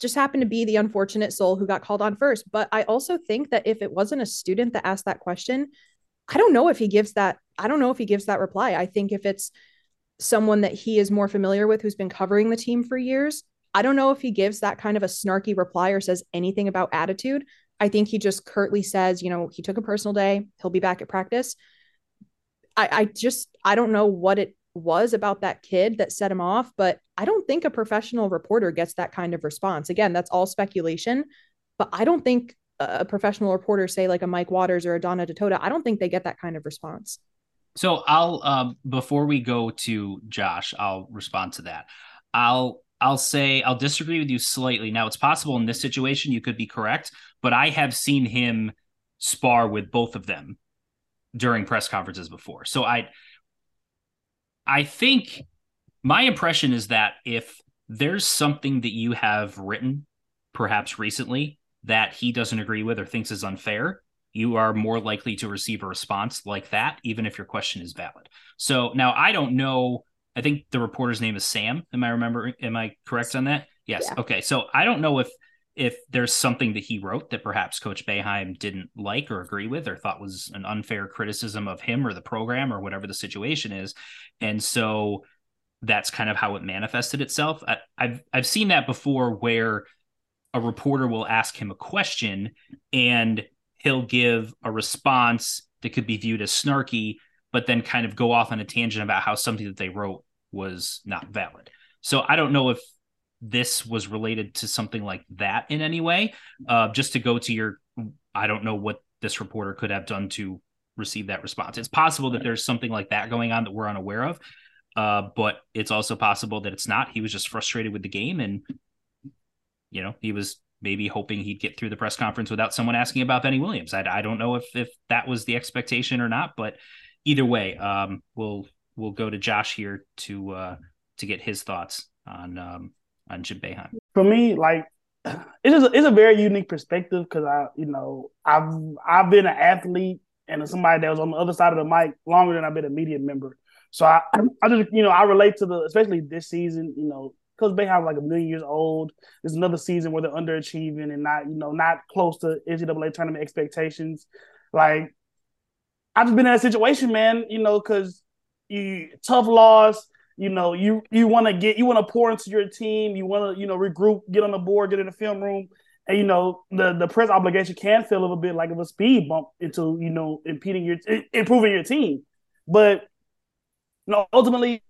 just happened to be the unfortunate soul who got called on first. But I also think that if it wasn't a student that asked that question, I don't know if he gives that. I don't know if he gives that reply. I think if it's someone that he is more familiar with who's been covering the team for years, I don't know if he gives that kind of a snarky reply or says anything about attitude. I think he just curtly says, you know, he took a personal day. He'll be back at practice. I, I just I don't know what it was about that kid that set him off, but I don't think a professional reporter gets that kind of response. Again, that's all speculation, but I don't think a professional reporter, say like a Mike Waters or a Donna Ditota, I don't think they get that kind of response. So I'll um, before we go to Josh, I'll respond to that. I'll I'll say I'll disagree with you slightly. Now it's possible in this situation you could be correct, but I have seen him spar with both of them during press conferences before. So I I think my impression is that if there's something that you have written perhaps recently that he doesn't agree with or thinks is unfair, you are more likely to receive a response like that even if your question is valid. So now I don't know I think the reporter's name is Sam. Am I remembering? Am I correct on that? Yes. Yeah. Okay. So I don't know if if there's something that he wrote that perhaps Coach Boeheim didn't like or agree with or thought was an unfair criticism of him or the program or whatever the situation is. And so that's kind of how it manifested itself. I, I've I've seen that before where a reporter will ask him a question and he'll give a response that could be viewed as snarky, but then kind of go off on a tangent about how something that they wrote was not valid. So I don't know if this was related to something like that in any way. Uh, just to go to your, I don't know what this reporter could have done to receive that response. It's possible that there's something like that going on that we're unaware of, uh, but it's also possible that it's not. He was just frustrated with the game, and you know he was maybe hoping he'd get through the press conference without someone asking about Benny Williams. I, I don't know if if that was the expectation or not, but either way, um, we'll we'll go to Josh here to uh, to get his thoughts on um, on Jim Boeheim? For me, like [CLEARS THROAT] it's just it's a very unique perspective because I, you know, I've I've been an athlete and somebody that was on the other side of the mic longer than I've been a media member. So I, [CLEARS THROAT] I just, you know, I relate to the, especially this season, you know, because Boeheim like a million years old. There's another season where they're underachieving and not, you know, not close to NCAA tournament expectations. Like, I've just been in that situation, man. You know, because you tough loss you know, you you want to get you want to pour into your team, you want to you know regroup, get on the board, get in the film room, and you know the the press obligation can feel a little bit like of a speed bump into you know impeding your improving your team, but you know ultimately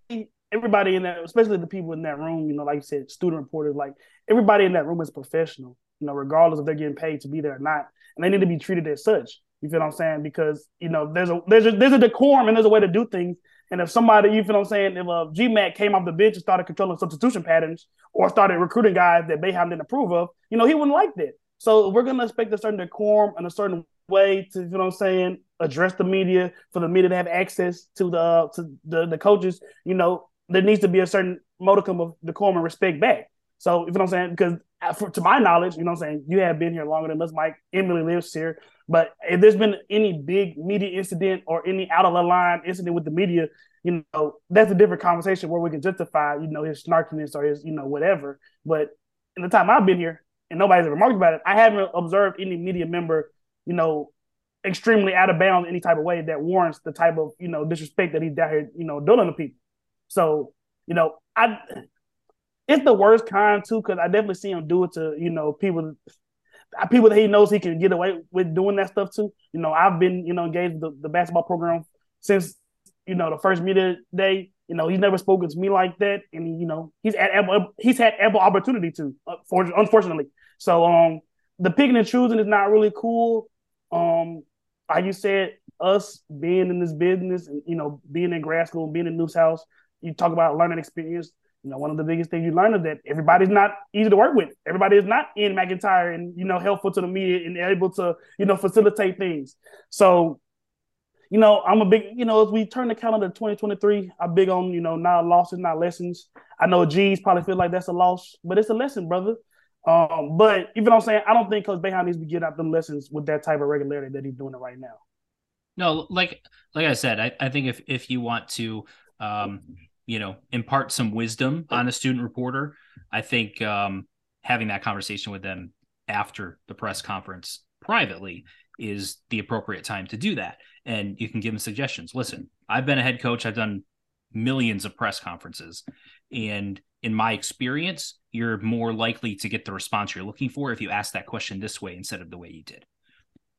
everybody in that, especially the people in that room, you know, like you said, student reporters, like everybody in that room is professional, you know, regardless if they're getting paid to be there or not, and they need to be treated as such. You feel what I'm saying? Because you know, there's a there's a there's a decorum and there's a way to do things and if somebody, you feel what I'm saying, if uh, GMAC came off the bench and started controlling substitution patterns or started recruiting guys that Boeheim didn't approve of, you know, he wouldn't like that. So we're to expect a certain decorum and a certain way to, you know what I'm saying, address the media for the media to have access to the uh, to the, the coaches. You know, there needs to be a certain modicum of decorum and respect back. So, if you know what I'm saying? Because uh, for, to my knowledge, you know what I'm saying, you have been here longer than us, Mike. Emily lives here. But if there's been any big media incident or any out of the line incident with the media, you know, that's a different conversation where we can justify, you know, his snarkiness or his, you know, whatever. But in the time I've been here and nobody's ever remarked about it, I haven't observed any media member, you know, extremely out of bounds in any type of way that warrants the type of you know disrespect that he's down here you know doing to people. So you know I it's the worst kind too because I definitely see him do it to you know people people that he knows he can get away with doing that stuff too. You know I've been you know engaged with the, the basketball program since you know the first media day. You know he's never spoken to me like that, and you know he's had ample, he's had ample opportunity to, unfortunately. So um the picking and choosing is not really cool. Um, like you said, us being in this business and you know being in grad school, and being in Newhouse, you talk about learning experience. You know, one of the biggest things you learn is that everybody's not easy to work with. Everybody is not in McIntyre and you know helpful to the media and able to you know facilitate things. So, you know, I'm a big you know as we turn the calendar to 2023, I'm big on you know not losses, not lessons. I know G's probably feel like that's a loss, but it's a lesson, brother. Um, but even I'm saying I don't think Coach Boeheim needs to get out them lessons with that type of regularity that he's doing it right now. No, like like I said, I, I think if if you want to um, you know, impart some wisdom on a student reporter, I think um, having that conversation with them after the press conference privately is the appropriate time to do that. And you can give them suggestions. Listen, I've been a head coach, I've done millions of press conferences. And in my experience, you're more likely to get the response you're looking for if you ask that question this way instead of the way you did.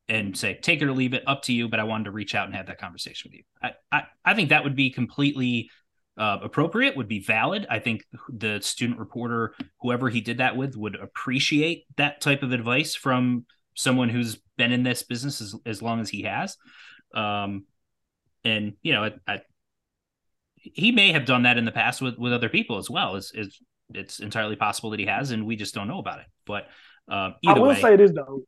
And say, take it or leave it, up to you. But I wanted to reach out and have that conversation with you. I, I, I think that would be completely uh, appropriate, would be valid. I think the student reporter, whoever he did that with, would appreciate that type of advice from someone who's been in this business as, as long as he has. Um, and you know, I, I, he may have done that in the past with with other people as well. It's, it's it's entirely possible that he has, and we just don't know about it. But uh, I will way, say this though.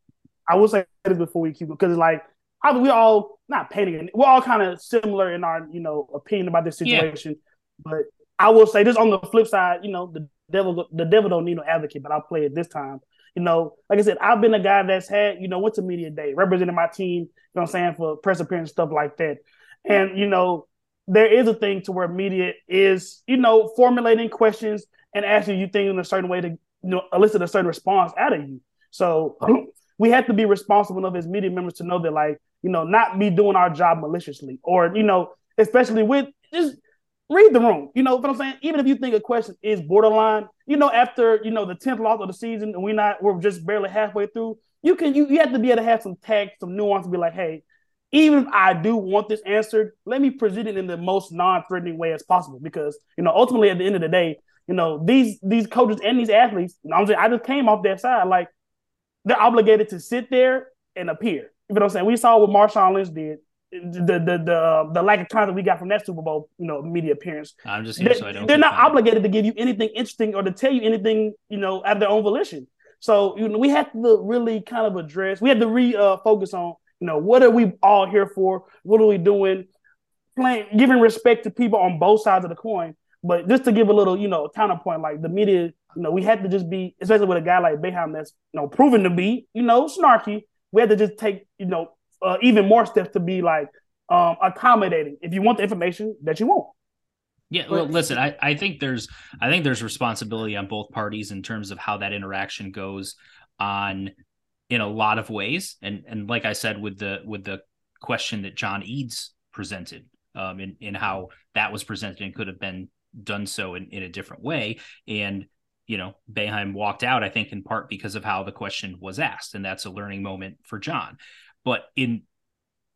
I will say this before we keep because it's like I mean, we all not painting. We're all kind of similar in our you know opinion about this situation. Yeah. But I will say this on the flip side. You know, the devil the devil don't need no advocate, but I'll play it this time. You know, like I said, I've been a guy that's had, you know, went to media day, representing my team, you know I'm saying, for press appearance, stuff like that. And, you know, there is a thing to where media is, you know, formulating questions and asking you things in a certain way to you know, elicit a certain response out of you. So [CLEARS THROAT] we have to be responsible enough as media members to know that, like, you know, not be doing our job maliciously, or you know, especially with just read the room. You know what I'm saying? Even if you think a question is borderline, you know, after you know the tenth loss of the season and we're not, we're just barely halfway through. You can you, you have to be able to have some tact, some nuance, and be like, hey, even if I do want this answered, let me present it in the most non-threatening way as possible. Because you know, ultimately, at the end of the day, you know, these these coaches and these athletes, you know, I'm saying I just came off that side, like they're obligated to sit there and appear. You know what I'm saying? We saw what Marshawn Lynch did. The the the the lack of content we got from that Super Bowl, you know, media appearance. I'm just here they're, so I don't. They're not obligated to give you anything interesting or to tell you anything, you know, at their own volition. So you know, we have to really kind of address. We have to re uh, focus on you know, what are we all here for? What are we doing? Playing, giving respect to people on both sides of the coin. But just to give a little, you know, counterpoint, like the media, you know, we had to just be, especially with a guy like Boeheim that's, you know, proven to be, you know, snarky. We had to just take, you know, uh, even more steps to be like um, accommodating if you want the information that you want. Yeah, well, listen, I, I think there's I think there's responsibility on both parties in terms of how that interaction goes on in a lot of ways. And and like I said, with the with the question that John Eads presented, um, in in how that was presented and could have been done so in, in a different way. And you know, Boeheim walked out, I think, in part because of how the question was asked, and that's a learning moment for John. But in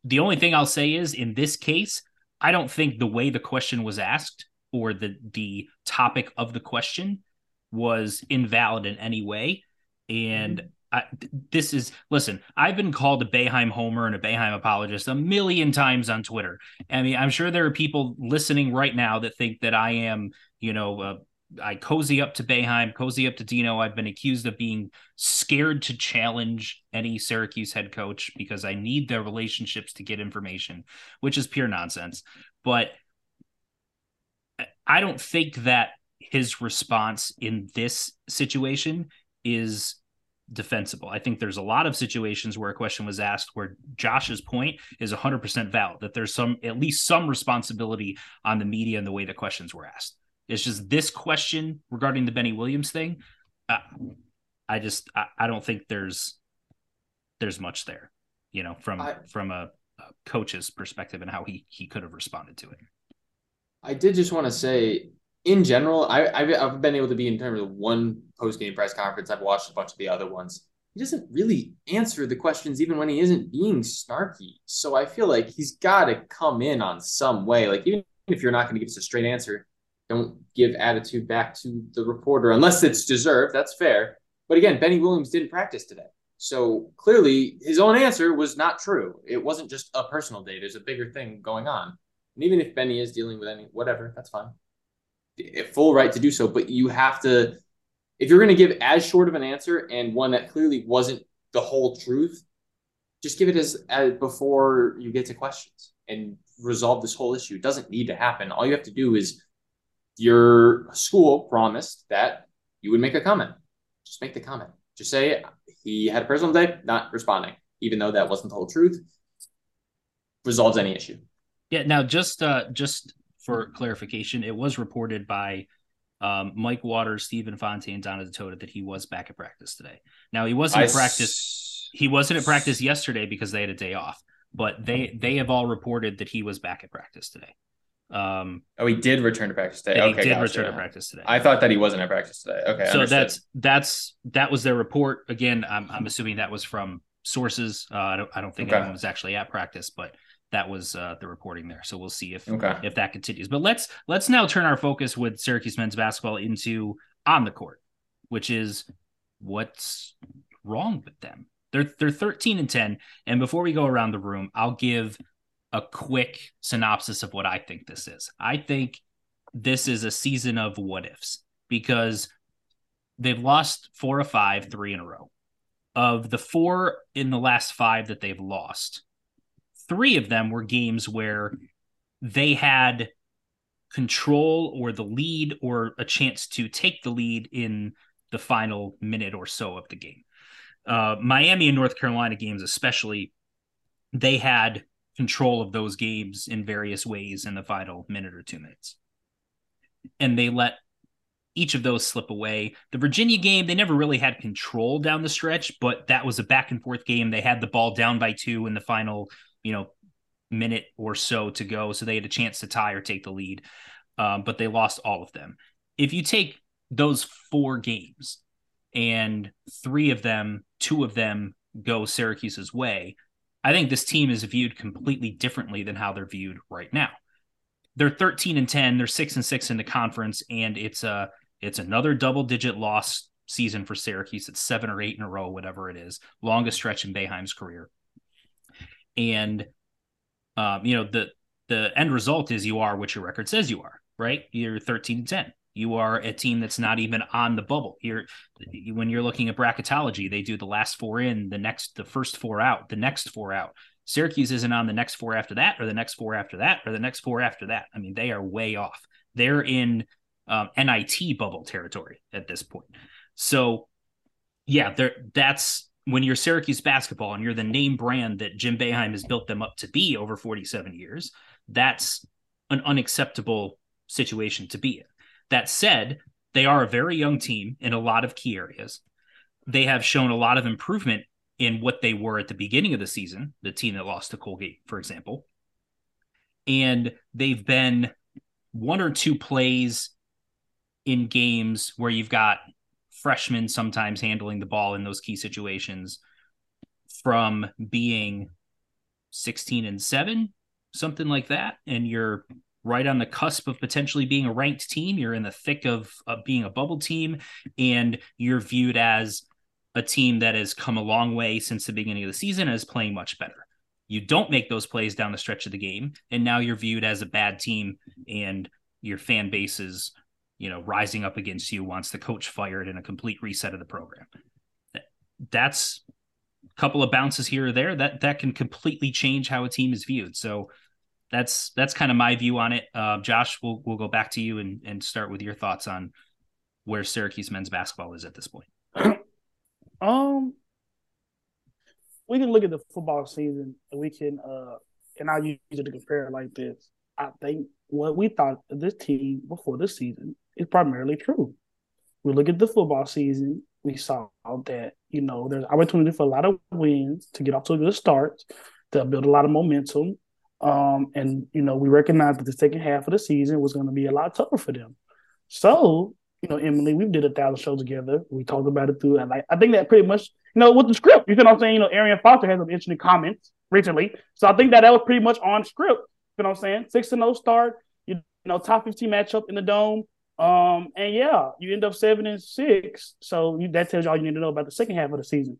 the only thing I'll say is in this case, I don't think the way the question was asked or the the topic of the question was invalid in any way. And mm-hmm. I, this is listen. I've been called a Boeheim homer and a Boeheim apologist a million times on Twitter. I mean, I'm sure there are people listening right now that think that I am, you know, I cozy up to Boeheim, cozy up to Dino. I've been accused of being scared to challenge any Syracuse head coach because I need their relationships to get information, which is pure nonsense. But I don't think that his response in this situation is defensible. I think there's a lot of situations where a question was asked where Josh's point is 100% valid that there's some at least some responsibility on the media and the way the questions were asked. It's just this question regarding the Benny Williams thing. Uh, I just I, I don't think there's there's much there. you know, from I- from a, a coach's perspective and how he he could have responded to it. I did just want to say, in general, I, I've, I've been able to be in terms of one post game press conference. I've watched a bunch of the other ones. He doesn't really answer the questions, even when he isn't being snarky. So I feel like he's got to come in on some way. Like, even if you're not going to give us a straight answer, don't give attitude back to the reporter unless it's deserved. That's fair. But again, Benny Williams didn't practice today. So clearly his own answer was not true. It wasn't just a personal day. There's a bigger thing going on. And even if Benny is dealing with any whatever, that's fine. Full right to do so, but you have to if you're going to give as short of an answer and one that clearly wasn't the whole truth, just give it as, as before you get to questions and resolve this whole issue. It doesn't need to happen. All you have to do is your school promised that you would make a comment. Just make the comment. Just say he had a personal day, not responding, even though that wasn't the whole truth. Resolves any issue. Yeah. Now, just uh, just for clarification, it was reported by um, Mike Waters, Stephen Fontaine, Donna Ditota that he was back at practice today. Now he wasn't I at practice. He wasn't at practice yesterday because they had a day off. But they they have all reported that he was back at practice today. Um, Oh, he did return to practice today. Okay, he did gotcha. return to practice today. I thought that he wasn't at practice today. Okay, so understood. that's that's that was their report. Again, I'm I'm assuming that was from sources. Uh, I don't I don't think Okay. anyone was actually at practice, but that was uh, the reporting there. So we'll see if Okay. if that continues. But let's let's now turn our focus with Syracuse men's basketball into on the court, which is what's wrong with them. They're they're 13 and 10. And before we go around the room, I'll give a quick synopsis of what I think this is. I think this is a season of what ifs because they've lost four or five, three in a row. Of the four in the last five that they've lost, three of them were games where they had control or the lead or a chance to take the lead in the final minute or so of the game. Uh, Miami and North Carolina games, especially, they had control of those games in various ways in the final minute or two minutes. And they let each of those slip away. The Virginia game, they never really had control down the stretch, but that was a back and forth game. They had the ball down by two in the final, you know, minute or so to go. So they had a chance to tie or take the lead. Um, but they lost all of them. If you take those four games and three of them, two of them go Syracuse's way, I think this team is viewed completely differently than how they're viewed right now. They're 13 and 10, they're 6 and 6 in the conference and it's a it's another double digit loss season for Syracuse. It's 7 or 8 in a row whatever it is. Longest stretch in Boeheim's career. And um, you know, the the end result is you are what your record says you are, right? You're 13 and 10. You are a team that's not even on the bubble. You're when you're looking at bracketology, they do the last four in, the next, the first four out, the next four out. Syracuse isn't on the next four after that, or the next four after that, or the next four after that. I mean, they are way off. They're in um, NIT bubble territory at this point. So, yeah. That's when you're Syracuse basketball and you're the name brand that Jim Boeheim has built them up to be over 47 years. That's an unacceptable situation to be in. That said, they are a very young team in a lot of key areas. They have shown a lot of improvement in what they were at the beginning of the season, the team that lost to Colgate, for example. And they've been one or two plays in games where you've got freshmen sometimes handling the ball in those key situations from being 16 and 7, something like that. And you're right on the cusp of potentially being a ranked team. You're in the thick of, of being a bubble team, and you're viewed as a team that has come a long way since the beginning of the season and is playing much better. You don't make those plays down the stretch of the game, and now you're viewed as a bad team, and your fan base is, you know, rising up against you, wants the coach fired, and a complete reset of the program. That's a couple of bounces here or there that that can completely change how a team is viewed. So that's that's kind of my view on it. Uh, Josh, we'll we'll go back to you and and start with your thoughts on where Syracuse men's basketball is at this point. [CLEARS THROAT] Um, we can look at the football season and we can, uh, and I'll use it to compare it like this. I think what we thought of this team before this season is primarily true. We look at the football season, we saw that you know there's opportunity for a lot of wins to get off to a good start, to build a lot of momentum, um, and you know we recognized that the second half of the season was going to be a lot tougher for them. So you know, Emily, we did a thousand shows together. We talked about it through, and I think that pretty much, you know, with the script, you know what I'm saying? You know, Arian Foster has some interesting comments recently, so I think that that was pretty much on script. You know what I'm saying? Six to no start, you know, top 15 matchup in the dome. Um, and yeah, you end up seven and six. So you, that tells you all you need to know about the second half of the season.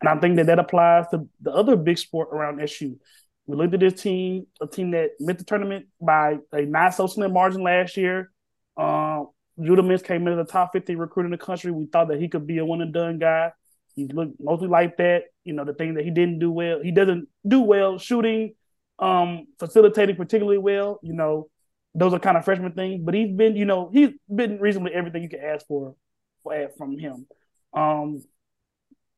And I think that that applies to the other big sport around SU. We looked at this team, a team that missed the tournament by a not so slim margin last year. Um, Judah Mintz came into the top 50 recruit in the country. We thought that he could be a one and done guy. He looked mostly like that. You know, the thing that he didn't do well, he doesn't do well shooting, um, facilitating particularly well. You know, those are kind of freshman things. But he's been, you know, he's been reasonably everything you can ask for, for from him. Um,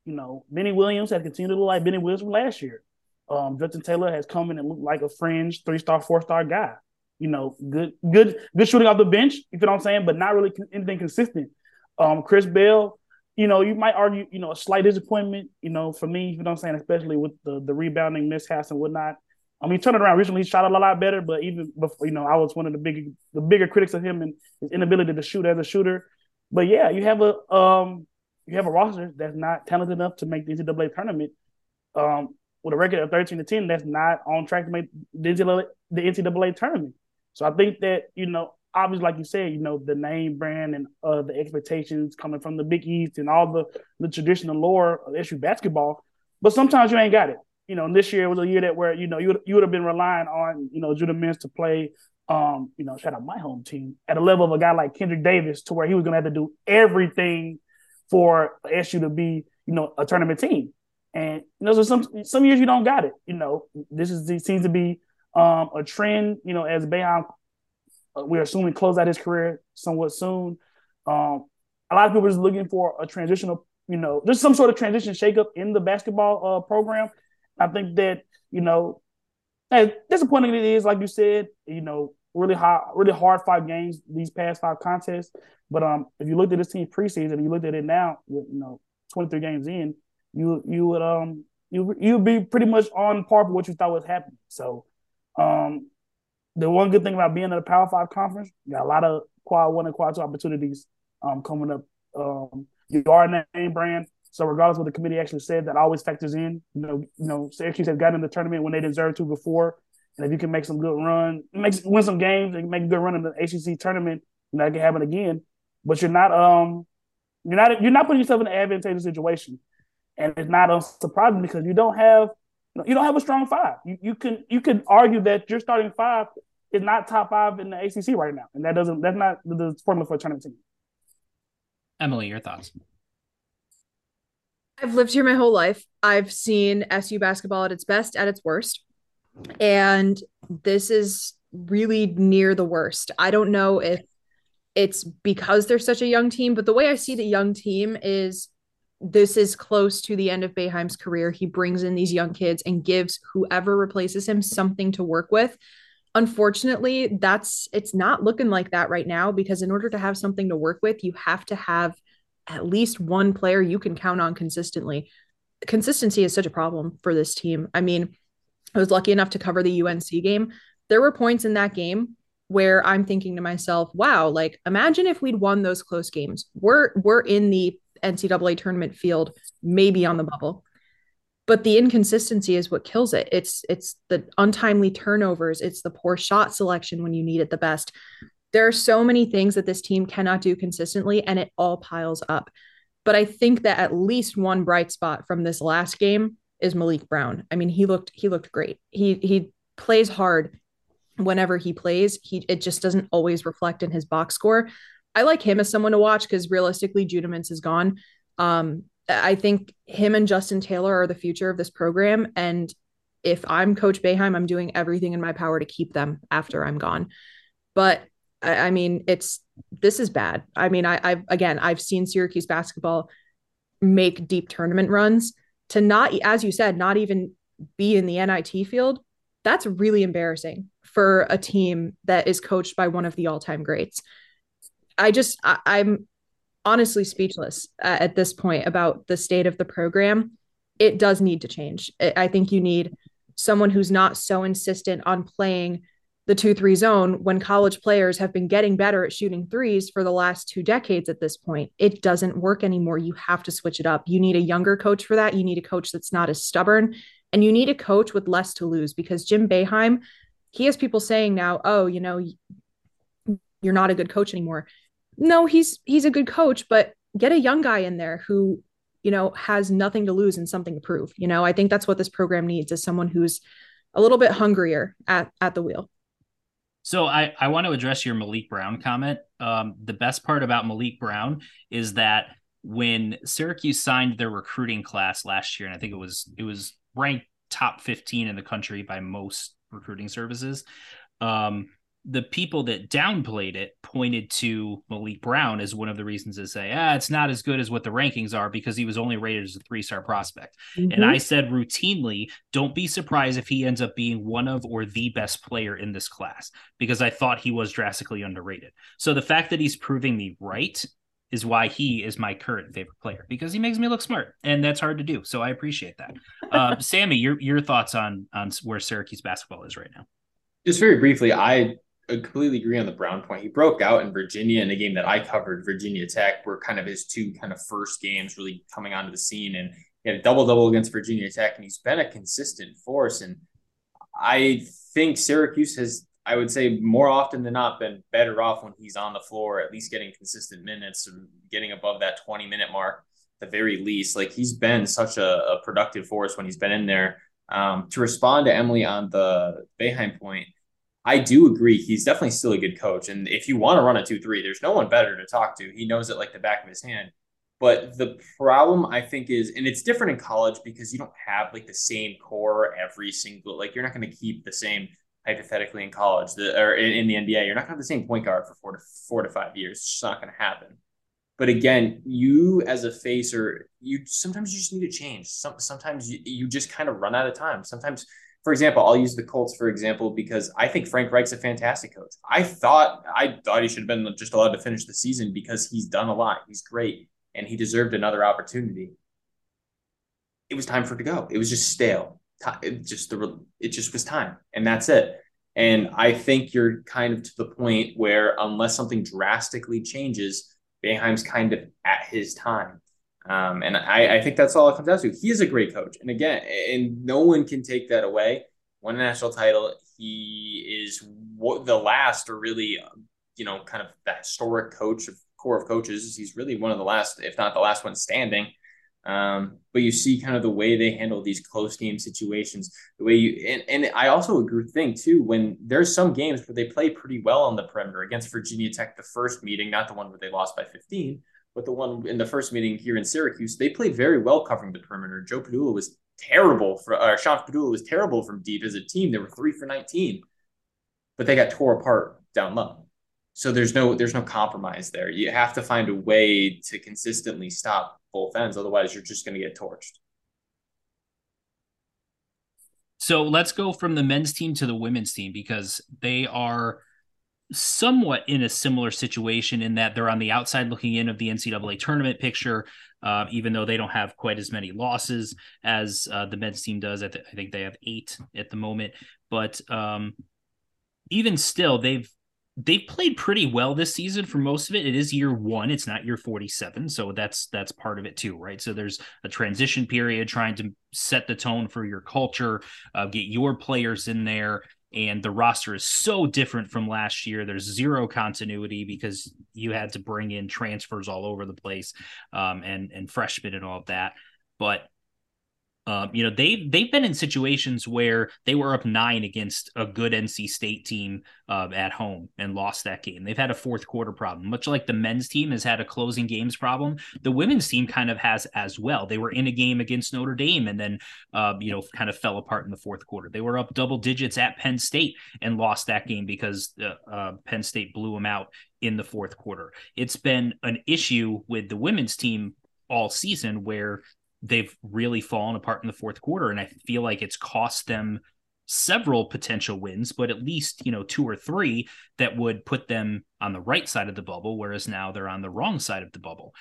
you know, Benny Williams has continued to look like Benny Williams from last year. Um, Justin Taylor has come in and looked like a fringe three star, four star guy you know, good, good, good shooting off the bench. You know what I'm saying? But not really anything consistent. Um, Chris Bell, you know, you might argue, you know, a slight disappointment. You know, for me, you know what I'm saying, especially with the the rebounding mishaps and whatnot. I mean, turned it around recently. He shot a lot better, but even before, you know, I was one of the big, the bigger critics of him and his inability to shoot as a shooter. But yeah, you have a um, you have a roster that's not talented enough to make the NCAA tournament. Um, with a record of 13 to 10, that's not on track to make the NCAA, the NCAA tournament. So I think that, you know, obviously, like you said, you know, the name brand and uh, the expectations coming from the Big East and all the, the traditional lore of SU basketball. But sometimes you ain't got it. You know, this year was a year that where, you know, you would, you would have been relying on, you know, Judah Mintz to play, um, you know, shout out my home team at a level of a guy like Kendrick Davis to where he was going to have to do everything for SU to be, you know, a tournament team. And you know, so some some years you don't got it. You know, this is this seems to be um, a trend, you know, as Boeheim, uh, we're assuming close out his career somewhat soon. Um, a lot of people are just looking for a transitional, you know, there's some sort of transition shakeup in the basketball uh, program. I think that, you know, as disappointing it is, like you said, you know, really hard, really hard five games these past five contests. But um, if you looked at this team preseason and you looked at it now, with you know, 23 games in, you you would um you you'd be pretty much on par with what you thought was happening. So um, the one good thing about being at a Power Five conference, you got a lot of quad one and quad two opportunities um, coming up. Um, you are a name brand, so regardless of what the committee actually said, that always factors in. You know, you know, Syracuse has gotten in the tournament when they deserve to before, and if you can make some good run, make win some games, and make a good run in the ACC tournament, that can happen again. But you're not um, you're not you're not putting yourself in an advantageous situation, and it's not unsurprising because you don't have you don't have a strong five. You, you can you can argue that your starting five is not top five in the ACC right now, and that doesn't that's not the formula for a tournament team. Emily, your thoughts? I've lived here my whole life. I've seen SU basketball at its best, at its worst, and this is really near the worst. I don't know if it's because they're such a young team, but the way I see the young team is this is close to the end of Boeheim's career. He brings in these young kids and gives whoever replaces him something to work with. Unfortunately, that's it's not looking like that right now because in order to have something to work with, you have to have at least one player you can count on consistently. Consistency is such a problem for this team. I mean, I was lucky enough to cover the UNC game. There were points in that game where I'm thinking to myself, wow, like imagine if we'd won those close games. We're we're in the NCAA tournament field, maybe on the bubble. But the inconsistency is what kills it. It's it's the untimely turnovers, it's the poor shot selection when you need it the best. There are so many things that this team cannot do consistently, and it all piles up. But I think that at least one bright spot from this last game is Maliq Brown. I mean, he looked he looked great. He he plays hard whenever he plays. He it just doesn't always reflect in his box score. I like him as someone to watch because realistically, Judah Mintz is gone. Um, I think him and Justin Taylor are the future of this program. And if I'm Coach Boeheim, I'm doing everything in my power to keep them after I'm gone. But I, I mean, it's this is bad. I mean, I, I've again, I've seen Syracuse basketball make deep tournament runs to not, as you said, not even be in the NIT field. That's really embarrassing for a team that is coached by one of the all-time greats. I just I, I'm honestly speechless uh, at this point about the state of the program. It does need to change. I think you need someone who's not so insistent on playing the 2 3 zone when college players have been getting better at shooting threes for the last two decades at this point. It doesn't work anymore. You have to switch it up. You need a younger coach for that. You need a coach that's not as stubborn and you need a coach with less to lose because Jim Boeheim, he has people saying now, oh, you know, you're not a good coach anymore. No, he's he's a good coach, but get a young guy in there who, you know, has nothing to lose and something to prove. You know, I think that's what this program needs is someone who's a little bit hungrier at at the wheel. So I, I want to address your Maliq Brown comment. Um, the best part about Maliq Brown is that when Syracuse signed their recruiting class last year, and I think it was it was ranked top 15 in the country by most recruiting services. Um, the people that downplayed it pointed to Maliq Brown as one of the reasons to say, ah, it's not as good as what the rankings are because he was only rated as a three star prospect. Mm-hmm. And I said routinely, don't be surprised if he ends up being one of or the best player in this class because I thought he was drastically underrated. So the fact that he's proving me right is why he is my current favorite player because he makes me look smart, and that's hard to do. So I appreciate that. Uh, [LAUGHS] Sammy, your your thoughts on on where Syracuse basketball is right now? Just very briefly, I completely agree on the Brown point. He broke out in Virginia in a game that I covered, Virginia Tech, were kind of his two kind of first games really coming onto the scene, and he had a double double against Virginia Tech, and he's been a consistent force. And I think Syracuse has I would say more often than not been better off when he's on the floor, at least getting consistent minutes, getting above that 20 minute mark, the very least. Like he's been such a, a productive force when he's been in there. Um, to respond to Emily on the Boeheim point, I do agree. He's definitely still a good coach. And if you want to run a 2 3, there's no one better to talk to. He knows it like the back of his hand. But the problem I think is, and it's different in college because you don't have like the same core every single, like you're not going to keep the same hypothetically in college the, or in, in, the NBA, you're not gonna have the same point guard for four to four to five years. It's just not gonna happen. But again, you as a facer, you sometimes you just need to change. Some, sometimes you, you just kind of run out of time. Sometimes, for example, I'll use the Colts for example because I think Frank Reich's a fantastic coach. I thought I thought he should have been just allowed to finish the season because he's done a lot. He's great and he deserved another opportunity. It was time for it to go. It was just stale it just the it just was time, and that's it. And I think you're kind of to the point where unless something drastically changes, Boeheim's kind of at his time. Um, and I, I think that's all it comes down to. He is a great coach, and again, and no one can take that away. Won a national title. He is the last, or really, you know, kind of the historic coach of core of coaches. He's really one of the last, if not the last one standing. Um, but you see kind of the way they handle these close game situations, the way you and, and I also agree think too when there's some games where they play pretty well on the perimeter against Virginia Tech, the first meeting, not the one where they lost by 15, but the one in the first meeting here in Syracuse, they played very well covering the perimeter. Joe Pedulla was terrible for uh, Sean Pedulla was terrible from deep as a team. They were three for 19, but they got tore apart down low. So there's no there's no compromise there. You have to find a way to consistently stop both ends. Otherwise, you're just going to get torched. So let's go from the men's team to the women's team because they are somewhat in a similar situation in that they're on the outside looking in of the NCAA tournament picture, uh, even though they don't have quite as many losses as uh, the men's team does. I, I, think they have eight at the moment, but um, even still, they've they've played pretty well this season for most of it. It is year one, it's not year 47. So that's that's part of it too, right? So there's a transition period trying to set the tone for your culture, uh, get your players in there. And the roster is so different from last year. There's zero continuity because you had to bring in transfers all over the place um, and and freshmen and all of that. But um, you know, they've they've been in situations where they were up nine against a good NC State team uh, at home and lost that game. They've had a fourth quarter problem, much like the men's team has had a closing games problem. The women's team kind of has as well. They were in a game against Notre Dame and then, uh, you know, kind of fell apart in the fourth quarter. They were up double digits at Penn State and lost that game because uh, uh Penn State blew them out in the fourth quarter. It's been an issue with the women's team all season where they've really fallen apart in the fourth quarter. And I feel like it's cost them several potential wins, but at least, you know, two or three that would put them on the right side of the bubble, whereas now they're on the wrong side of the bubble.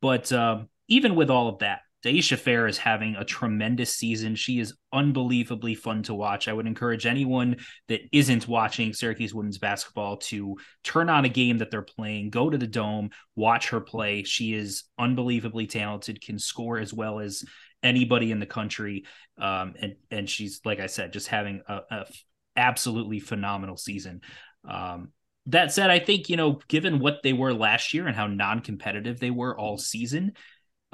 But uh, even with all of that, Dyaisha Fair is having a tremendous season. She is unbelievably fun to watch. I would encourage anyone that isn't watching Syracuse women's basketball to turn on a game that they're playing, go to the dome, watch her play. She is unbelievably talented, can score as well as anybody in the country. Um, and and she's like I said, just having a, a absolutely phenomenal season. Um, that said, I think you know, given what they were last year and how non-competitive they were all season,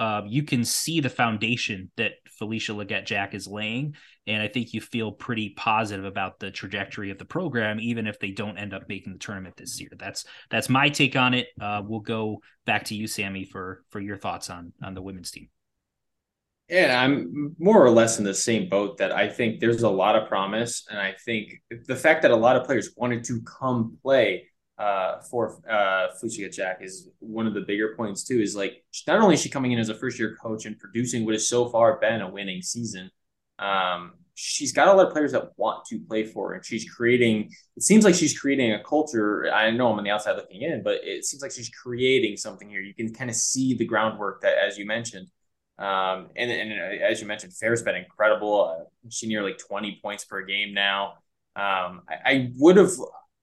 uh, you can see the foundation that Felisha Legette-Jack is laying. And I think you feel pretty positive about the trajectory of the program, even if they don't end up making the tournament this year. That's that's my take on it. Uh, we'll go back to you, Sammy, for for your thoughts on on the women's team. Yeah, I'm more or less in the same boat that I think there's a lot of promise. And I think the fact that a lot of players wanted to come play uh, for uh, Felisha Legette-Jack is one of the bigger points too. Is like not only is she coming in as a first year coach and producing what has so far been a winning season, um, she's got a lot of players that want to play for her, and she's creating. It seems like she's creating a culture. I know I'm on the outside looking in, but it seems like she's creating something here. You can kind of see the groundwork that, as you mentioned. Um, and, and uh, as you mentioned, Fair's been incredible. Uh, she near like 20 points per game now. Um, I, I would have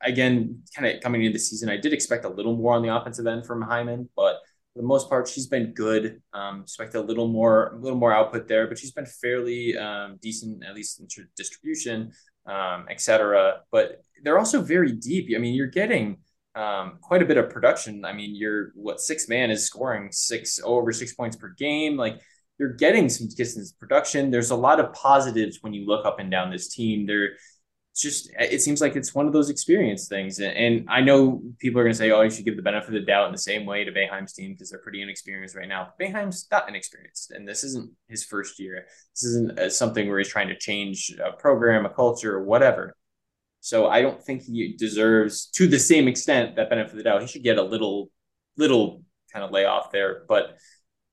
again, kind of coming into the season, I did expect a little more on the offensive end from Hyman, but for the most part, she's been good. Um, expect a little more, a little more output there, but she's been fairly um, decent, at least in distribution, um, etc. But they're also very deep. I mean, you're getting um, quite a bit of production. I mean, you're what six man is scoring six over six points per game. Like you're getting some distance production. There's a lot of positives when you look up and down this team. They're just it seems like it's one of those experience things. And, and I know people are going to say, "Oh, you should give the benefit of the doubt in the same way to Boeheim's team because they're pretty inexperienced right now." Boeheim's not inexperienced, and this isn't his first year. This isn't uh, something where he's trying to change a program, a culture, or whatever. So I don't think he deserves, to the same extent, that benefit of the doubt. He should get a little, little kind of layoff there, but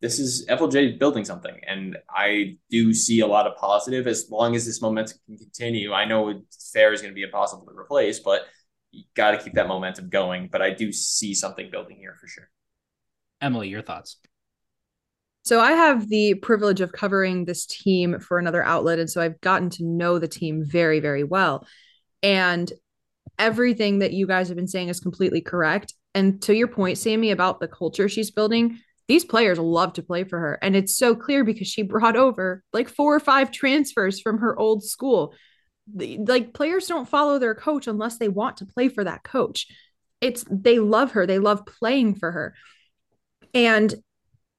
this is FLJ building something, and I do see a lot of positive as long as this momentum can continue. I know Fair is going to be impossible to replace, but you got to keep that momentum going. But I do see something building here for sure. Emily, your thoughts? So I have the privilege of covering this team for another outlet, and so I've gotten to know the team very, very well. And everything that you guys have been saying is completely correct. And to your point, Sammy, about the culture she's building, these players love to play for her. And it's so clear because she brought over like four or five transfers from her old school. like players don't follow their coach unless they want to play for that coach. It's they love her. They love playing for her. And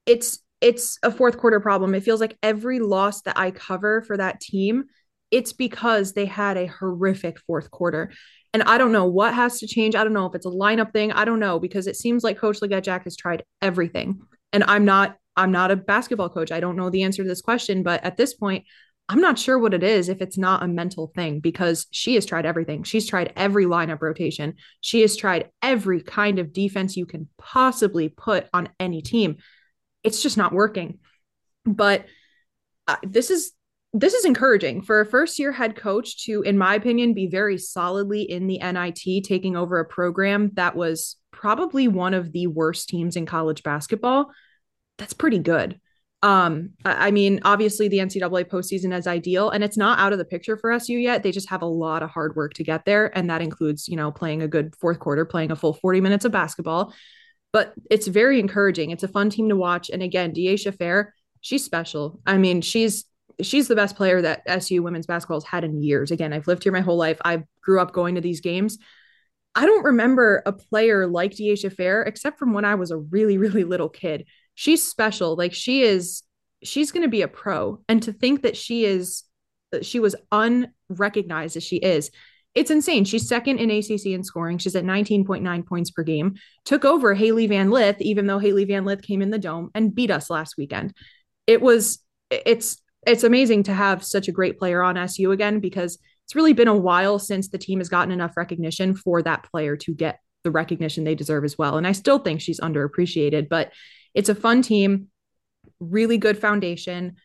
it's it's a fourth quarter problem. It feels like every loss that I cover for that team, it's because they had a horrific fourth quarter. And I don't know what has to change. I don't know if it's a lineup thing. I don't know because it seems like Coach Legette-Jack has tried everything and i'm not i'm not a basketball coach. I don't know the answer to this question but at this point i'm not sure what it is if it's not a mental thing because she has tried everything. She's tried every lineup rotation. She has tried every kind of defense you can possibly put on any team. It's just not working. But uh, this is this is encouraging for a first year head coach to in my opinion be very solidly in the NIT taking over a program that was probably one of the worst teams in college basketball, that's pretty good. Um, I mean, obviously the NCAA postseason is ideal and it's not out of the picture for SU yet. They just have a lot of hard work to get there. And that includes, you know, playing a good fourth quarter, playing a full 40 minutes of basketball. But it's very encouraging. It's a fun team to watch. And again, Dyaisha Fair, she's special. I mean, she's she's the best player that SU women's basketball has had in years. Again, I've lived here my whole life. I grew up going to these games. I don't remember a player like Dyaisha Fair except from when I was a really, really little kid. She's special. Like she is, she's going to be a pro. And to think that she is, she was unrecognized as she is, it's insane. She's second in ACC in scoring. She's at 19.9 points per game. Took over Hailey Van Lith, even though Hailey Van Lith came in the dome and beat us last weekend. It was, it's, it's amazing to have such a great player on SU again because it's really been a while since the team has gotten enough recognition for that player to get the recognition they deserve as well. And I still think she's underappreciated, but it's a fun team, really good foundation.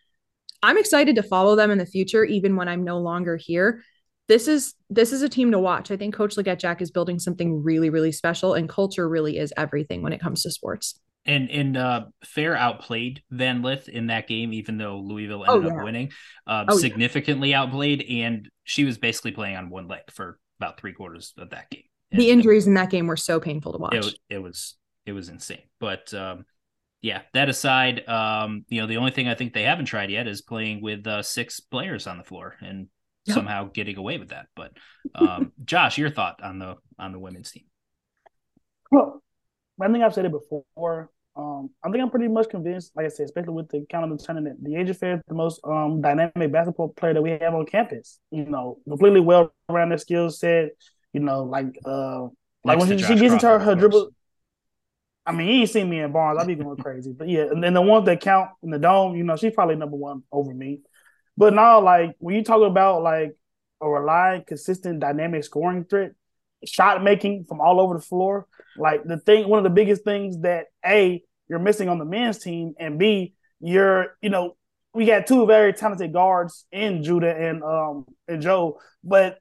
I'm excited to follow them in the future, even when I'm no longer here. this is this is a team to watch. I think Coach Legette is building something really, really special, and culture really is everything when it comes to sports. And and uh, Fair outplayed Van Lith in that game, even though Louisville ended oh, yeah. up winning. Uh, oh, significantly yeah. outplayed, and she was basically playing on one leg for about three quarters of that game. And the injuries in that game were so painful to watch. It, it was it was insane. But um, yeah, that aside, um, you know, the only thing I think they haven't tried yet is playing with uh, six players on the floor and yep. somehow getting away with that. But um, [LAUGHS] Josh, your thought on the on the women's team? Well, I think I've said it before. Um, I think I'm pretty much convinced, like I said, especially with the count of the tournament, Dyaisha Fair is the most um, dynamic basketball player that we have on campus. You know, completely well rounded skill set. You know, like uh, like when she, she gets into her, her dribble. I mean, he ain't seen me in Barnes. I'll be going crazy. But yeah, and then the ones that count in the dome, you know, she's probably number one over me. But now, like when you talk about like a reliable, consistent, dynamic scoring threat, shot making from all over the floor, like the thing, one of the biggest things that a you're missing on the men's team, and b you're, you know, we got two very talented guards in Judah and um and Joe, but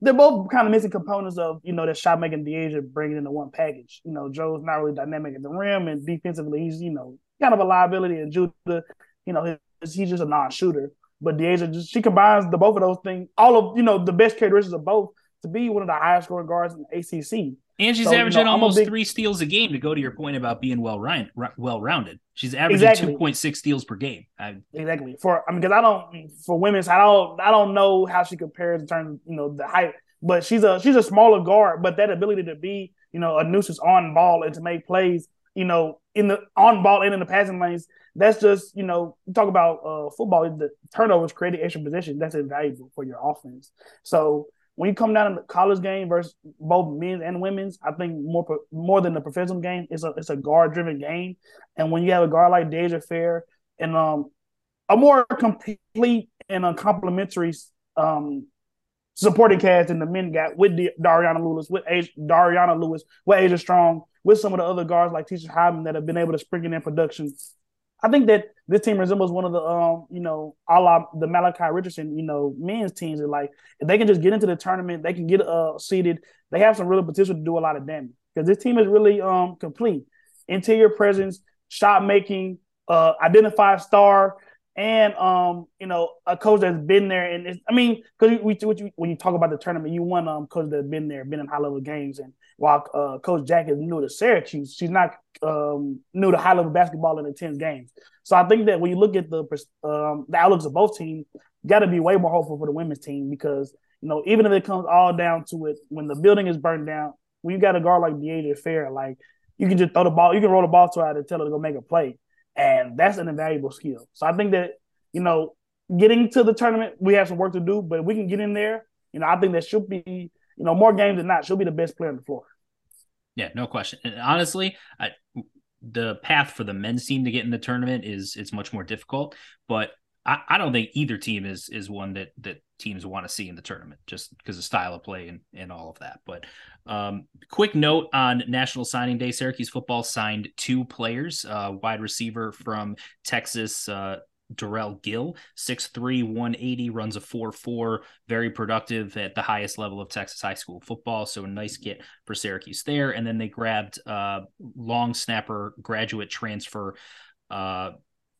they're both kind of missing components of you know that shot making Dyaisha bringing in the one package. You know, Joe's not really dynamic at the rim, and defensively he's you know kind of a liability. And Judah, you know, he's, he's just a non-shooter. But Dyaisha just she combines the both of those things, all of you know the best characteristics of both to be one of the highest scoring guards in the ACC. And she's so, averaging you know, almost big... three steals a game. To go to your point about being well well rounded, she's averaging exactly. two point six steals per game. I... Exactly. For I mean, because I don't for women's, I don't I don't know how she compares in terms you know the height, but she's a she's a smaller guard, but that ability to be you know a nuisance on ball and to make plays, you know, in the on ball and in the passing lanes. That's just you know talk about uh, football. The turnovers creating extra position. That's invaluable for your offense. So when you come down to the college game versus both men's and women's, I think more more than the professional game, it's a it's a guard driven game. And when you have a guard like Dyaisha Fair and um a more complete and a complementary um supporting cast than the men got with the Dariauna Lewis, with Asia, Dariauna Lewis, with Asia Strong, with some of the other guards like Teisha Hyman that have been able to sprinkle in production I think that this team resembles one of the um, you know, a la the Malachi Richardson, you know, men's teams. That like if they can just get into the tournament, they can get uh seeded. They have some real potential to do a lot of damage because this team is really um complete. Interior presence, shot making, uh, identify star, and um, you know, a coach that's been there. And I mean, because when you talk about the tournament, you want um coach that's been there, been in high level games, and while uh, Coach Jack is new to Syracuse, she's not um, new to high level basketball in intense games. So I think that when you look at the um, the outlooks of both teams, got to be way more hopeful for the women's team because you know even if it comes all down to it, when the building is burned down, when you got a guard like Dyaisha Fair, like you can just throw the ball, you can roll the ball to her and tell her to go make a play, and that's an invaluable skill. So I think that you know getting to the tournament, we have some work to do, but we can get in there, you know I think that should be you know more games than not, she'll be the best player on the floor. Yeah, no question. And honestly, I, the path for the men's team to get in the tournament is it's much more difficult. But I, I don't think either team is is one that that teams want to see in the tournament just because of style of play and, and all of that. But um, quick note on National Signing Day, Syracuse football signed two players, uh, wide receiver from Texas, uh, Darrell Gill, 6'3, 180, runs a 4'4, very productive at the highest level of Texas high school football. So a nice get for Syracuse there. And then they grabbed uh, long snapper graduate transfer uh,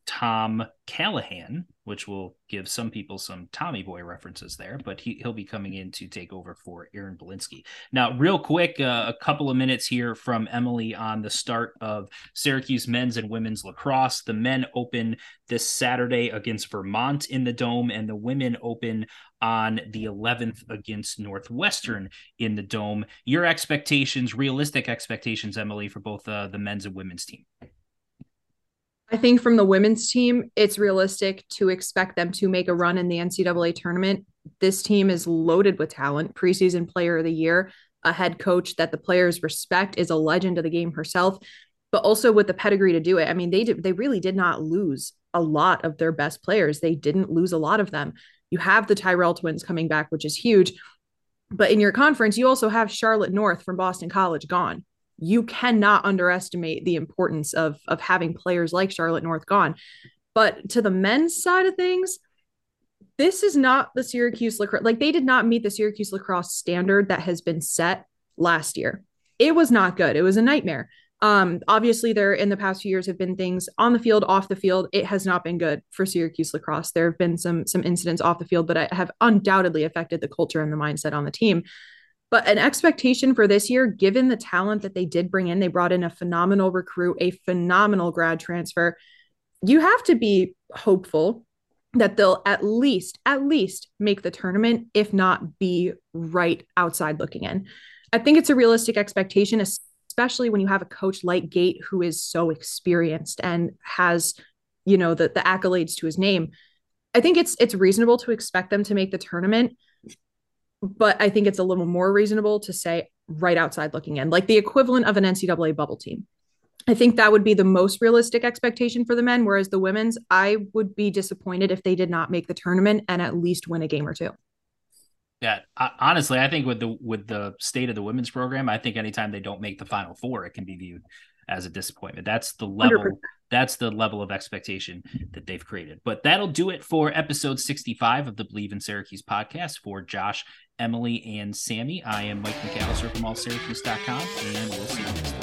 Tom Callahan, which will give some people some Tommy Boy references there, but he, he'll be coming in to take over for Aaron Bolinsky. Now, real quick, uh, a couple of minutes here from Emily on the start of Syracuse men's and women's lacrosse. The men open this Saturday against Vermont in the Dome, and the women open on the 11th against Northwestern in the Dome. Your expectations, realistic expectations, Emily, for both uh, the men's and women's team? I think from the women's team, it's realistic to expect them to make a run in the NCAA tournament. This team is loaded with talent. Preseason player of the year, a head coach that the players respect, is a legend of the game herself, but also with the pedigree to do it. I mean, they did, they really did not lose a lot of their best players. They didn't lose a lot of them. You have the Tyrrell twins coming back, which is huge. But in your conference, you also have Charlotte North from Boston College gone you cannot underestimate the importance of of having players like Charlotte North gone. But to the men's side of things, this is not the Syracuse lacrosse. Like they did not meet the Syracuse lacrosse standard that has been set last year. It was not good. It was a nightmare. Um, obviously, there in the past few years have been things on the field, off the field. It has not been good for Syracuse lacrosse. There have been some some incidents off the field, but have undoubtedly affected the culture and the mindset on the team. But an expectation for this year, given the talent that they did bring in, they brought in a phenomenal recruit, a phenomenal grad transfer. You have to be hopeful that they'll at least, at least make the tournament, if not be right outside looking in. I think it's a realistic expectation, especially when you have a coach like Gait who is so experienced and has, you know, the, the accolades to his name. I think it's it's reasonable to expect them to make the tournament, but I think it's a little more reasonable to say right outside looking in, like the equivalent of an NCAA bubble team. I think that would be the most realistic expectation for the men. Whereas the women's, I would be disappointed if they did not make the tournament and at least win a game or two. Yeah, honestly, I think with the with the state of the women's program, I think anytime they don't make the final four, it can be viewed as a disappointment. That's the level 100%. that's the level of expectation that they've created. But that'll do it for episode 65 of the Believe in Syracuse podcast for Josh, Emily, and Sammy. I am Mike McAllister from allsyracuse.com, and we'll see you next time.